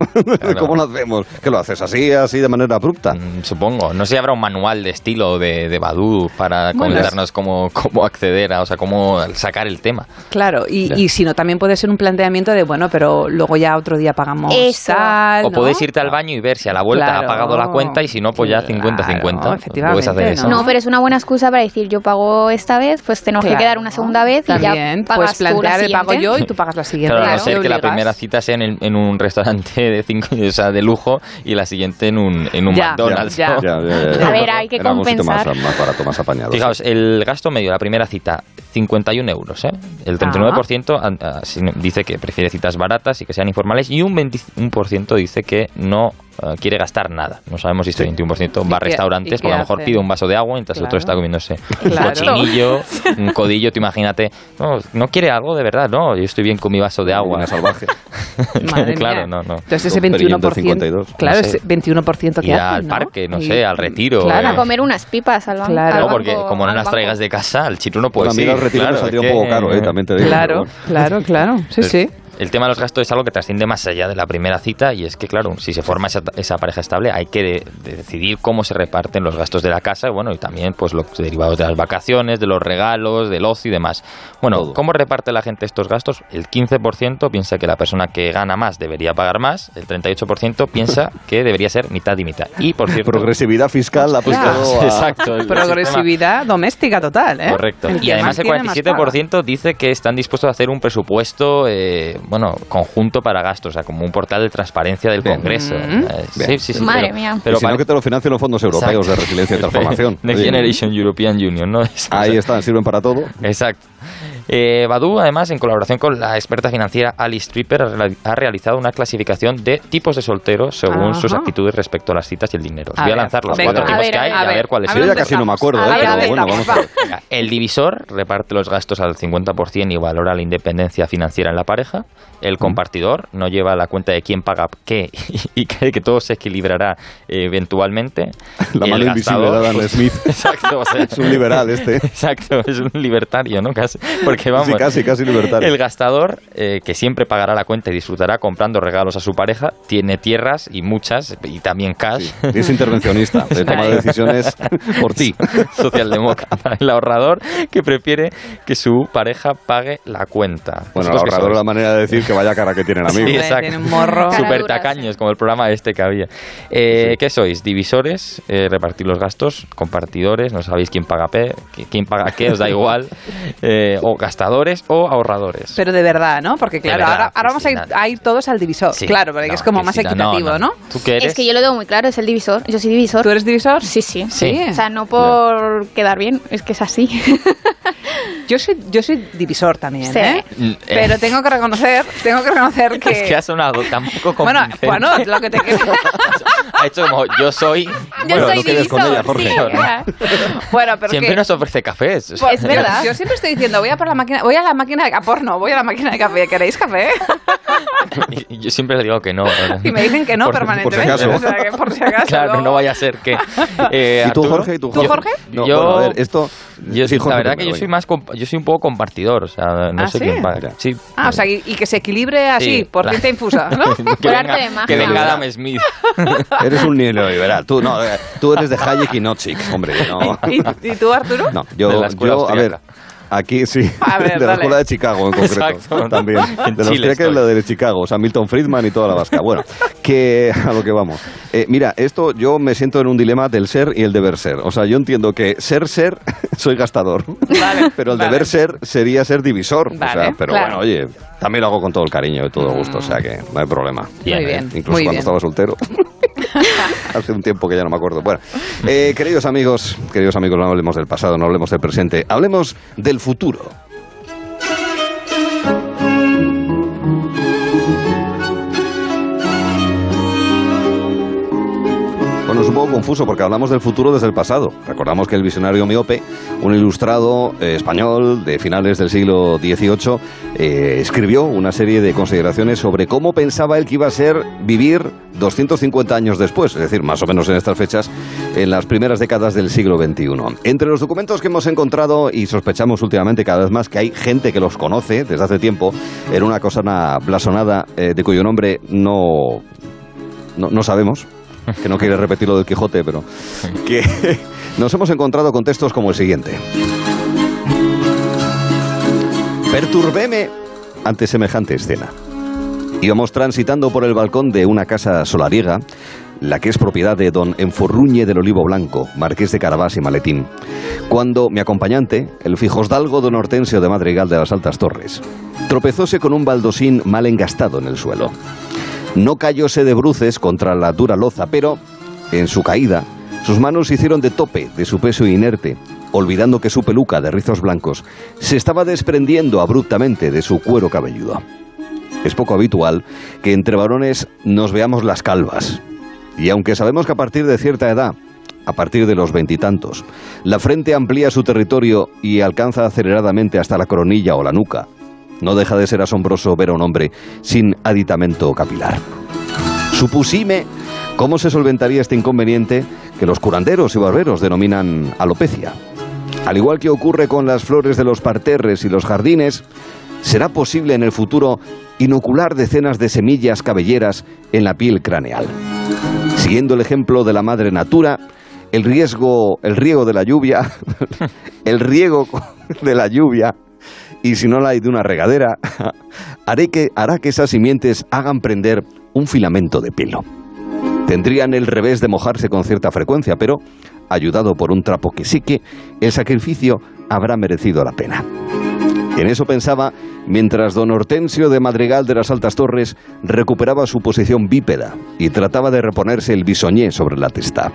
[SPEAKER 1] ¿Cómo lo hacemos? ¿Que lo haces así, así de manera abrupta?
[SPEAKER 3] Mm, Supongo. No sé si habrá un manual de estilo de, de Badu para
[SPEAKER 2] Bueno,
[SPEAKER 3] comentarnos cómo, cómo acceder a, o sea, cómo sacar el tema.
[SPEAKER 2] Claro, y, y si no, también puede ser un planteamiento de, bueno, pero luego ya otro día pagamos
[SPEAKER 34] Eso.
[SPEAKER 2] tal,
[SPEAKER 3] O
[SPEAKER 2] ¿no?
[SPEAKER 3] puedes irte al baño y ver si a la vuelta
[SPEAKER 2] Claro.
[SPEAKER 3] ha pagado la cuenta y si no, pues ya 50-50. Puedes hacer eso.
[SPEAKER 34] No, pero es una buena excusa para decir yo pago esta vez, pues tenemos
[SPEAKER 2] Claro.
[SPEAKER 34] que quedar una segunda vez y
[SPEAKER 2] También,
[SPEAKER 34] ya pagas
[SPEAKER 2] puedes
[SPEAKER 34] tú la
[SPEAKER 2] plantear el pago yo y tú pagas la siguiente.
[SPEAKER 3] Claro, a no
[SPEAKER 2] Claro,
[SPEAKER 3] ser que la primera cita sea en, el- en un restaurante de cinco, o sea, de lujo y la siguiente en un, en un
[SPEAKER 2] Ya,
[SPEAKER 3] McDonald's.
[SPEAKER 2] ya.
[SPEAKER 3] ¿no?
[SPEAKER 1] Ya, ya, ya.
[SPEAKER 34] A ver, hay que
[SPEAKER 1] sitio
[SPEAKER 34] compensar.
[SPEAKER 1] Más, más barato, más apañado.
[SPEAKER 3] Fijaos, el gasto medio de la primera cita, 51 euros. ¿eh? El 39% an- ah, sin- dice que prefiere citas baratas y que sean informales y un 21% dice que no ah, quiere gastar nada. No sabemos si este 21% va a restaurantes,
[SPEAKER 2] y
[SPEAKER 3] porque a lo mejor
[SPEAKER 2] hace?
[SPEAKER 3] pide un vaso de agua mientras el otro
[SPEAKER 2] Claro.
[SPEAKER 3] está comiéndose un
[SPEAKER 2] Claro.
[SPEAKER 3] cochinillo, un codillo, tú imagínate. No, no quiere algo de verdad, no, yo estoy bien con mi vaso de agua.
[SPEAKER 1] Salvaje.
[SPEAKER 2] Madre
[SPEAKER 3] claro,
[SPEAKER 2] mía.
[SPEAKER 3] no, no.
[SPEAKER 2] Entonces ese
[SPEAKER 1] Con Perillón
[SPEAKER 2] 21%,
[SPEAKER 1] del 52.
[SPEAKER 2] claro,
[SPEAKER 3] No sé.
[SPEAKER 2] ese 21% que
[SPEAKER 3] Ir
[SPEAKER 2] hace,
[SPEAKER 3] al
[SPEAKER 2] ¿no?
[SPEAKER 3] parque, no
[SPEAKER 2] Y-
[SPEAKER 3] sé, al retiro.
[SPEAKER 2] Claro.
[SPEAKER 3] eh.
[SPEAKER 34] A comer unas pipas al banco.
[SPEAKER 2] Claro.
[SPEAKER 34] al
[SPEAKER 3] No, porque
[SPEAKER 34] banco-
[SPEAKER 3] como no las
[SPEAKER 34] banco.
[SPEAKER 3] traigas de casa, el chico no puede
[SPEAKER 1] Bueno, a mí
[SPEAKER 3] ir.
[SPEAKER 1] el retiro
[SPEAKER 3] claro,
[SPEAKER 1] un poco caro, eh, también te digo.
[SPEAKER 2] Claro, claro, claro, sí, sí.
[SPEAKER 3] El tema de los gastos es algo que trasciende más allá de la primera cita y es que, claro, si se forma esa, esa pareja estable hay que de- de decidir cómo se reparten los gastos de la casa y, bueno, y también pues los derivados de las vacaciones, de los regalos, del ocio y demás. Bueno, ¿cómo reparte la gente estos gastos? El 15% piensa que la persona que gana más debería pagar más, el 38% piensa que debería ser mitad y mitad. Y, por cierto...
[SPEAKER 1] Progresividad fiscal aplicado a...
[SPEAKER 3] Exacto.
[SPEAKER 2] Progresividad doméstica total, ¿eh?
[SPEAKER 3] Correcto.
[SPEAKER 2] El
[SPEAKER 3] Y además
[SPEAKER 2] más
[SPEAKER 3] el
[SPEAKER 2] tiene, más
[SPEAKER 3] 47% dice que están dispuestos a hacer un presupuesto, eh, bueno, conjunto para gastos, o sea, como un portal de transparencia del Congreso.
[SPEAKER 1] Mm.
[SPEAKER 3] Eh,
[SPEAKER 1] Bien.
[SPEAKER 3] sí, sí, sí.
[SPEAKER 34] Madre
[SPEAKER 3] pero,
[SPEAKER 34] mía.
[SPEAKER 3] Pero
[SPEAKER 1] si no,
[SPEAKER 3] pare-
[SPEAKER 1] que te lo financien los fondos europeos
[SPEAKER 3] Exacto.
[SPEAKER 1] de resiliencia y transformación.
[SPEAKER 3] Next
[SPEAKER 1] Oye,
[SPEAKER 3] Generation European Union, ¿no?
[SPEAKER 1] Ahí están, sirven para todo.
[SPEAKER 3] Exacto. Eh, Badu, además, en colaboración con la experta financiera Alice Tripper, ha reali- ha realizado una clasificación de tipos de solteros según
[SPEAKER 2] Ajá.
[SPEAKER 3] sus actitudes respecto a las citas y el dinero.
[SPEAKER 2] A
[SPEAKER 3] voy a lanzar los cuatro tipos que hay
[SPEAKER 2] a
[SPEAKER 3] y a
[SPEAKER 2] ver,
[SPEAKER 3] cuáles
[SPEAKER 2] a
[SPEAKER 1] Yo ya casi no me acuerdo, eh, pero bueno, vamos a ver.
[SPEAKER 3] El divisor reparte los gastos al 50% y valora la independencia financiera en la pareja. El compartidor no lleva la cuenta de quién paga qué y cree que todo se equilibrará eh, eventualmente.
[SPEAKER 1] La mano invisible de Adam
[SPEAKER 3] pues,
[SPEAKER 1] Smith.
[SPEAKER 3] Exacto, o sea,
[SPEAKER 1] Es un liberal este.
[SPEAKER 3] Exacto, es un libertario, ¿no? Casi, porque vamos,
[SPEAKER 1] Sí, casi, casi libertario.
[SPEAKER 3] el gastador, eh, que siempre pagará la cuenta y disfrutará comprando regalos a su pareja, tiene tierras y muchas, y también cash.
[SPEAKER 1] Y es intervencionista, de toma de decisiones por ti.
[SPEAKER 3] Socialdemócrata. El ahorrador que prefiere que su pareja pague la cuenta.
[SPEAKER 1] Bueno, el
[SPEAKER 3] ¿Vosotros qué
[SPEAKER 1] ahorrador es la manera de decir que vaya cara que tienen amigos.
[SPEAKER 3] Sí, exacto.
[SPEAKER 2] Tiene un morro.
[SPEAKER 3] Super tacaños, como el programa este que había. Eh, ¿Qué sois? ¿Divisores? Eh, ¿Repartir los gastos? ¿Compartidores? ¿No sabéis quién paga, pe- quién paga qué? ¿Os da igual? Eh, ¿O gastadores o ahorradores?
[SPEAKER 2] Pero de verdad, ¿no? Porque claro,
[SPEAKER 3] verdad,
[SPEAKER 2] ahora, vamos a, ir,
[SPEAKER 3] nada.
[SPEAKER 2] a ir todos al divisor.
[SPEAKER 3] Sí.
[SPEAKER 2] Claro, porque
[SPEAKER 3] No,
[SPEAKER 2] es como más
[SPEAKER 3] no,
[SPEAKER 2] equitativo, ¿no?
[SPEAKER 3] ¿Tú qué eres?
[SPEAKER 34] Es que yo lo tengo muy claro, es el divisor. Yo soy divisor.
[SPEAKER 2] ¿Tú eres divisor?
[SPEAKER 34] Sí, sí.
[SPEAKER 3] Sí.
[SPEAKER 34] O sea, no por quedar bien, es que es así.
[SPEAKER 2] Yo soy, yo soy divisor también,
[SPEAKER 34] Sí.
[SPEAKER 2] ¿eh?
[SPEAKER 3] Mm, eh,
[SPEAKER 2] Pero tengo que reconocer, tengo que reconocer que...
[SPEAKER 3] Es que ha sonado tan poco
[SPEAKER 2] bueno, bueno, lo que te quiero...
[SPEAKER 3] Ha hecho como, yo soy...
[SPEAKER 34] Yo
[SPEAKER 1] Bueno,
[SPEAKER 34] soy
[SPEAKER 1] no con
[SPEAKER 34] divisor,
[SPEAKER 1] ella, Jorge.
[SPEAKER 34] sí, ya.
[SPEAKER 2] Bueno, pero
[SPEAKER 3] Siempre
[SPEAKER 2] que...
[SPEAKER 3] nos ofrece cafés. o sea,
[SPEAKER 2] Pues,
[SPEAKER 34] Es verdad.
[SPEAKER 2] Yo siempre estoy diciendo, voy a por la máquina, voy a la máquina de a porno, voy a la máquina de café. ¿Queréis café?
[SPEAKER 3] y- yo siempre le digo que no.
[SPEAKER 2] Y me dicen que no
[SPEAKER 1] Por-
[SPEAKER 2] permanentemente.
[SPEAKER 1] por si acaso.
[SPEAKER 2] O sea, que por si acaso.
[SPEAKER 3] Claro,
[SPEAKER 2] luego-
[SPEAKER 3] no vaya a ser que... Eh,
[SPEAKER 1] ¿Y tú,
[SPEAKER 3] Arturo,
[SPEAKER 1] Jorge? ¿Y tú,
[SPEAKER 2] ¿Tú, Jorge?
[SPEAKER 1] No,
[SPEAKER 3] Yo-
[SPEAKER 1] bueno, a ver, esto...
[SPEAKER 3] Yo,
[SPEAKER 1] Sí, Jorge
[SPEAKER 3] la verdad que yo soy más yo soy un poco compartidor, o sea, no
[SPEAKER 2] ¿Ah,
[SPEAKER 3] sé
[SPEAKER 2] sí?
[SPEAKER 3] quién paga. Sí.
[SPEAKER 2] Ah, o sea, y, y que se equilibre así,
[SPEAKER 3] Sí,
[SPEAKER 2] por tinta infusa, ¿no?
[SPEAKER 3] que,
[SPEAKER 34] Por arte
[SPEAKER 3] venga,
[SPEAKER 34] de
[SPEAKER 3] que venga Adam Smith.
[SPEAKER 1] Eres un neoliberal. Tú, no, eh, tú eres de Hayek y Nozick, hombre. No,
[SPEAKER 2] ¿Y, y tú, Arturo?
[SPEAKER 1] no
[SPEAKER 3] De
[SPEAKER 1] yo, yo a ver... Aquí sí,
[SPEAKER 2] A ver,
[SPEAKER 1] de la
[SPEAKER 2] dale.
[SPEAKER 1] escuela de Chicago en concreto.
[SPEAKER 3] Exacto.
[SPEAKER 1] También.
[SPEAKER 3] En
[SPEAKER 1] De los
[SPEAKER 3] Chile
[SPEAKER 1] que es la de Chicago, o sea, Milton Friedman y toda la vasca. Bueno, que a lo que vamos. Eh, mira, esto yo me siento en un dilema del ser y el deber ser. O sea, yo entiendo que ser ser, soy gastador.
[SPEAKER 2] Vale,
[SPEAKER 1] pero el
[SPEAKER 2] vale.
[SPEAKER 1] deber ser sería ser divisor. o sea,
[SPEAKER 2] Vale,
[SPEAKER 1] pero
[SPEAKER 2] claro.
[SPEAKER 1] bueno, oye, también lo hago con todo el cariño y todo gusto, o sea que no hay problema.
[SPEAKER 3] Bien,
[SPEAKER 2] Muy
[SPEAKER 3] ¿eh?
[SPEAKER 2] bien,
[SPEAKER 1] Incluso
[SPEAKER 2] muy
[SPEAKER 1] cuando
[SPEAKER 2] bien.
[SPEAKER 1] estaba soltero. Hace un tiempo que ya no me acuerdo. Bueno, eh, queridos amigos, queridos amigos, no hablemos del pasado, no hablemos del presente, hablemos del futuro. Bueno, es un poco confuso porque hablamos del futuro desde el pasado. Recordamos que el visionario miope, un ilustrado eh, español de finales del siglo XVIII, eh, escribió una serie de consideraciones sobre cómo pensaba él que iba a ser vivir 250 años después, es decir, más o menos en estas fechas, en las primeras décadas del siglo XXI. Entre los documentos que hemos encontrado y sospechamos últimamente cada vez más que hay gente que los conoce desde hace tiempo, era una cosa blasonada eh, de cuyo nombre no, no, no sabemos, que no quiere repetir lo del Quijote, pero que nos hemos encontrado con textos como el siguiente. Perturbéme ante semejante escena. Íbamos transitando por el balcón de una casa solariega, la que es propiedad de don Enforruñe del Olivo Blanco, marqués de Carabás y Maletín, cuando mi acompañante, el fijosdalgo don Hortensio de Madrigal de las Altas Torres, tropezóse con un baldosín mal engastado en el suelo. No cayóse de bruces contra la dura loza, pero, en su caída, sus manos hicieron de tope de su peso inerte, olvidando que su peluca de rizos blancos se estaba desprendiendo abruptamente de su cuero cabelludo. Es poco habitual que entre varones nos veamos las calvas. Y aunque sabemos que a partir de cierta edad, a partir de los veintitantos, la frente amplía su territorio y alcanza aceleradamente hasta la coronilla o la nuca, no deja de ser asombroso ver a un hombre sin aditamento capilar. Supusime cómo se solventaría este inconveniente que los curanderos y barberos denominan alopecia. Al igual que ocurre con las flores de los parterres y los jardines, será posible en el futuro inocular decenas de semillas cabelleras en la piel craneal. Siguiendo el ejemplo de la madre natura, el riesgo, el riego de la lluvia, el riego de la lluvia y si no la hay de una regadera, haré que, hará que esas simientes hagan prender un filamento de pelo. Tendrían el revés de mojarse con cierta frecuencia, pero, ayudado por un trapo que que el sacrificio habrá merecido la pena. En eso pensaba mientras don Hortensio de Madrigal de las Altas Torres recuperaba su posición bípeda y trataba de reponerse el bisoñé sobre la testa.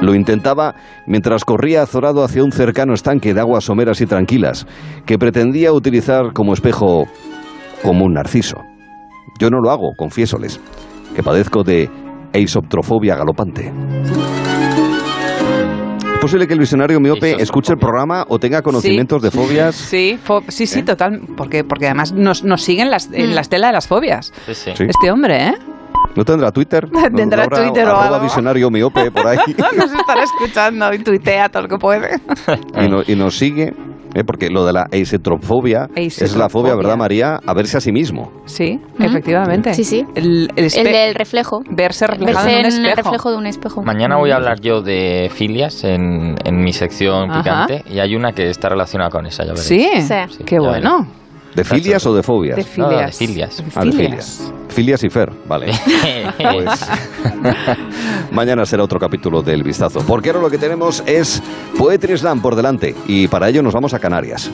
[SPEAKER 1] Lo intentaba mientras corría azorado hacia un cercano estanque de aguas someras y tranquilas, que pretendía utilizar como espejo como un narciso. Yo no lo hago, confiésoles, que padezco de eisoptrofobia galopante. ¿Es posible que el visionario miope escuche el programa o tenga conocimientos de fobias?
[SPEAKER 2] Sí, sí, sí, total. Porque, porque además nos, nos siguen las, en la estela de las fobias.
[SPEAKER 1] Sí.
[SPEAKER 2] Este hombre, ¿eh?
[SPEAKER 1] ¿No tendrá Twitter?
[SPEAKER 2] Tendrá
[SPEAKER 1] ¿No
[SPEAKER 2] Twitter o algo.
[SPEAKER 1] visionario miope por ahí.
[SPEAKER 2] nos estará escuchando y tuitea todo lo que puede.
[SPEAKER 1] y, no- y nos sigue. ¿Eh? Porque lo de la eisetrofobia es la fobia, ¿verdad, María? A verse a sí mismo.
[SPEAKER 2] Sí, efectivamente.
[SPEAKER 34] Sí, sí.
[SPEAKER 2] El, el,
[SPEAKER 34] del reflejo.
[SPEAKER 2] Verse reflejado
[SPEAKER 34] Verse
[SPEAKER 2] en un
[SPEAKER 34] en el reflejo de un espejo.
[SPEAKER 3] Mañana voy a hablar yo de filias en, en mi sección
[SPEAKER 2] Ajá.
[SPEAKER 3] picante y hay una que está relacionada con esa, ya veréis.
[SPEAKER 2] Sí,
[SPEAKER 3] Sí,
[SPEAKER 2] qué
[SPEAKER 3] ya
[SPEAKER 2] bueno.
[SPEAKER 1] ¿De filias o de fobias?
[SPEAKER 2] De
[SPEAKER 3] No, de
[SPEAKER 2] filias.
[SPEAKER 3] filias.
[SPEAKER 1] Ah, de filias. Filias y Fer, vale. Pues mañana será otro capítulo del vistazo. Porque ahora lo que tenemos es Poetry Slam por delante y para ello nos vamos a Canarias.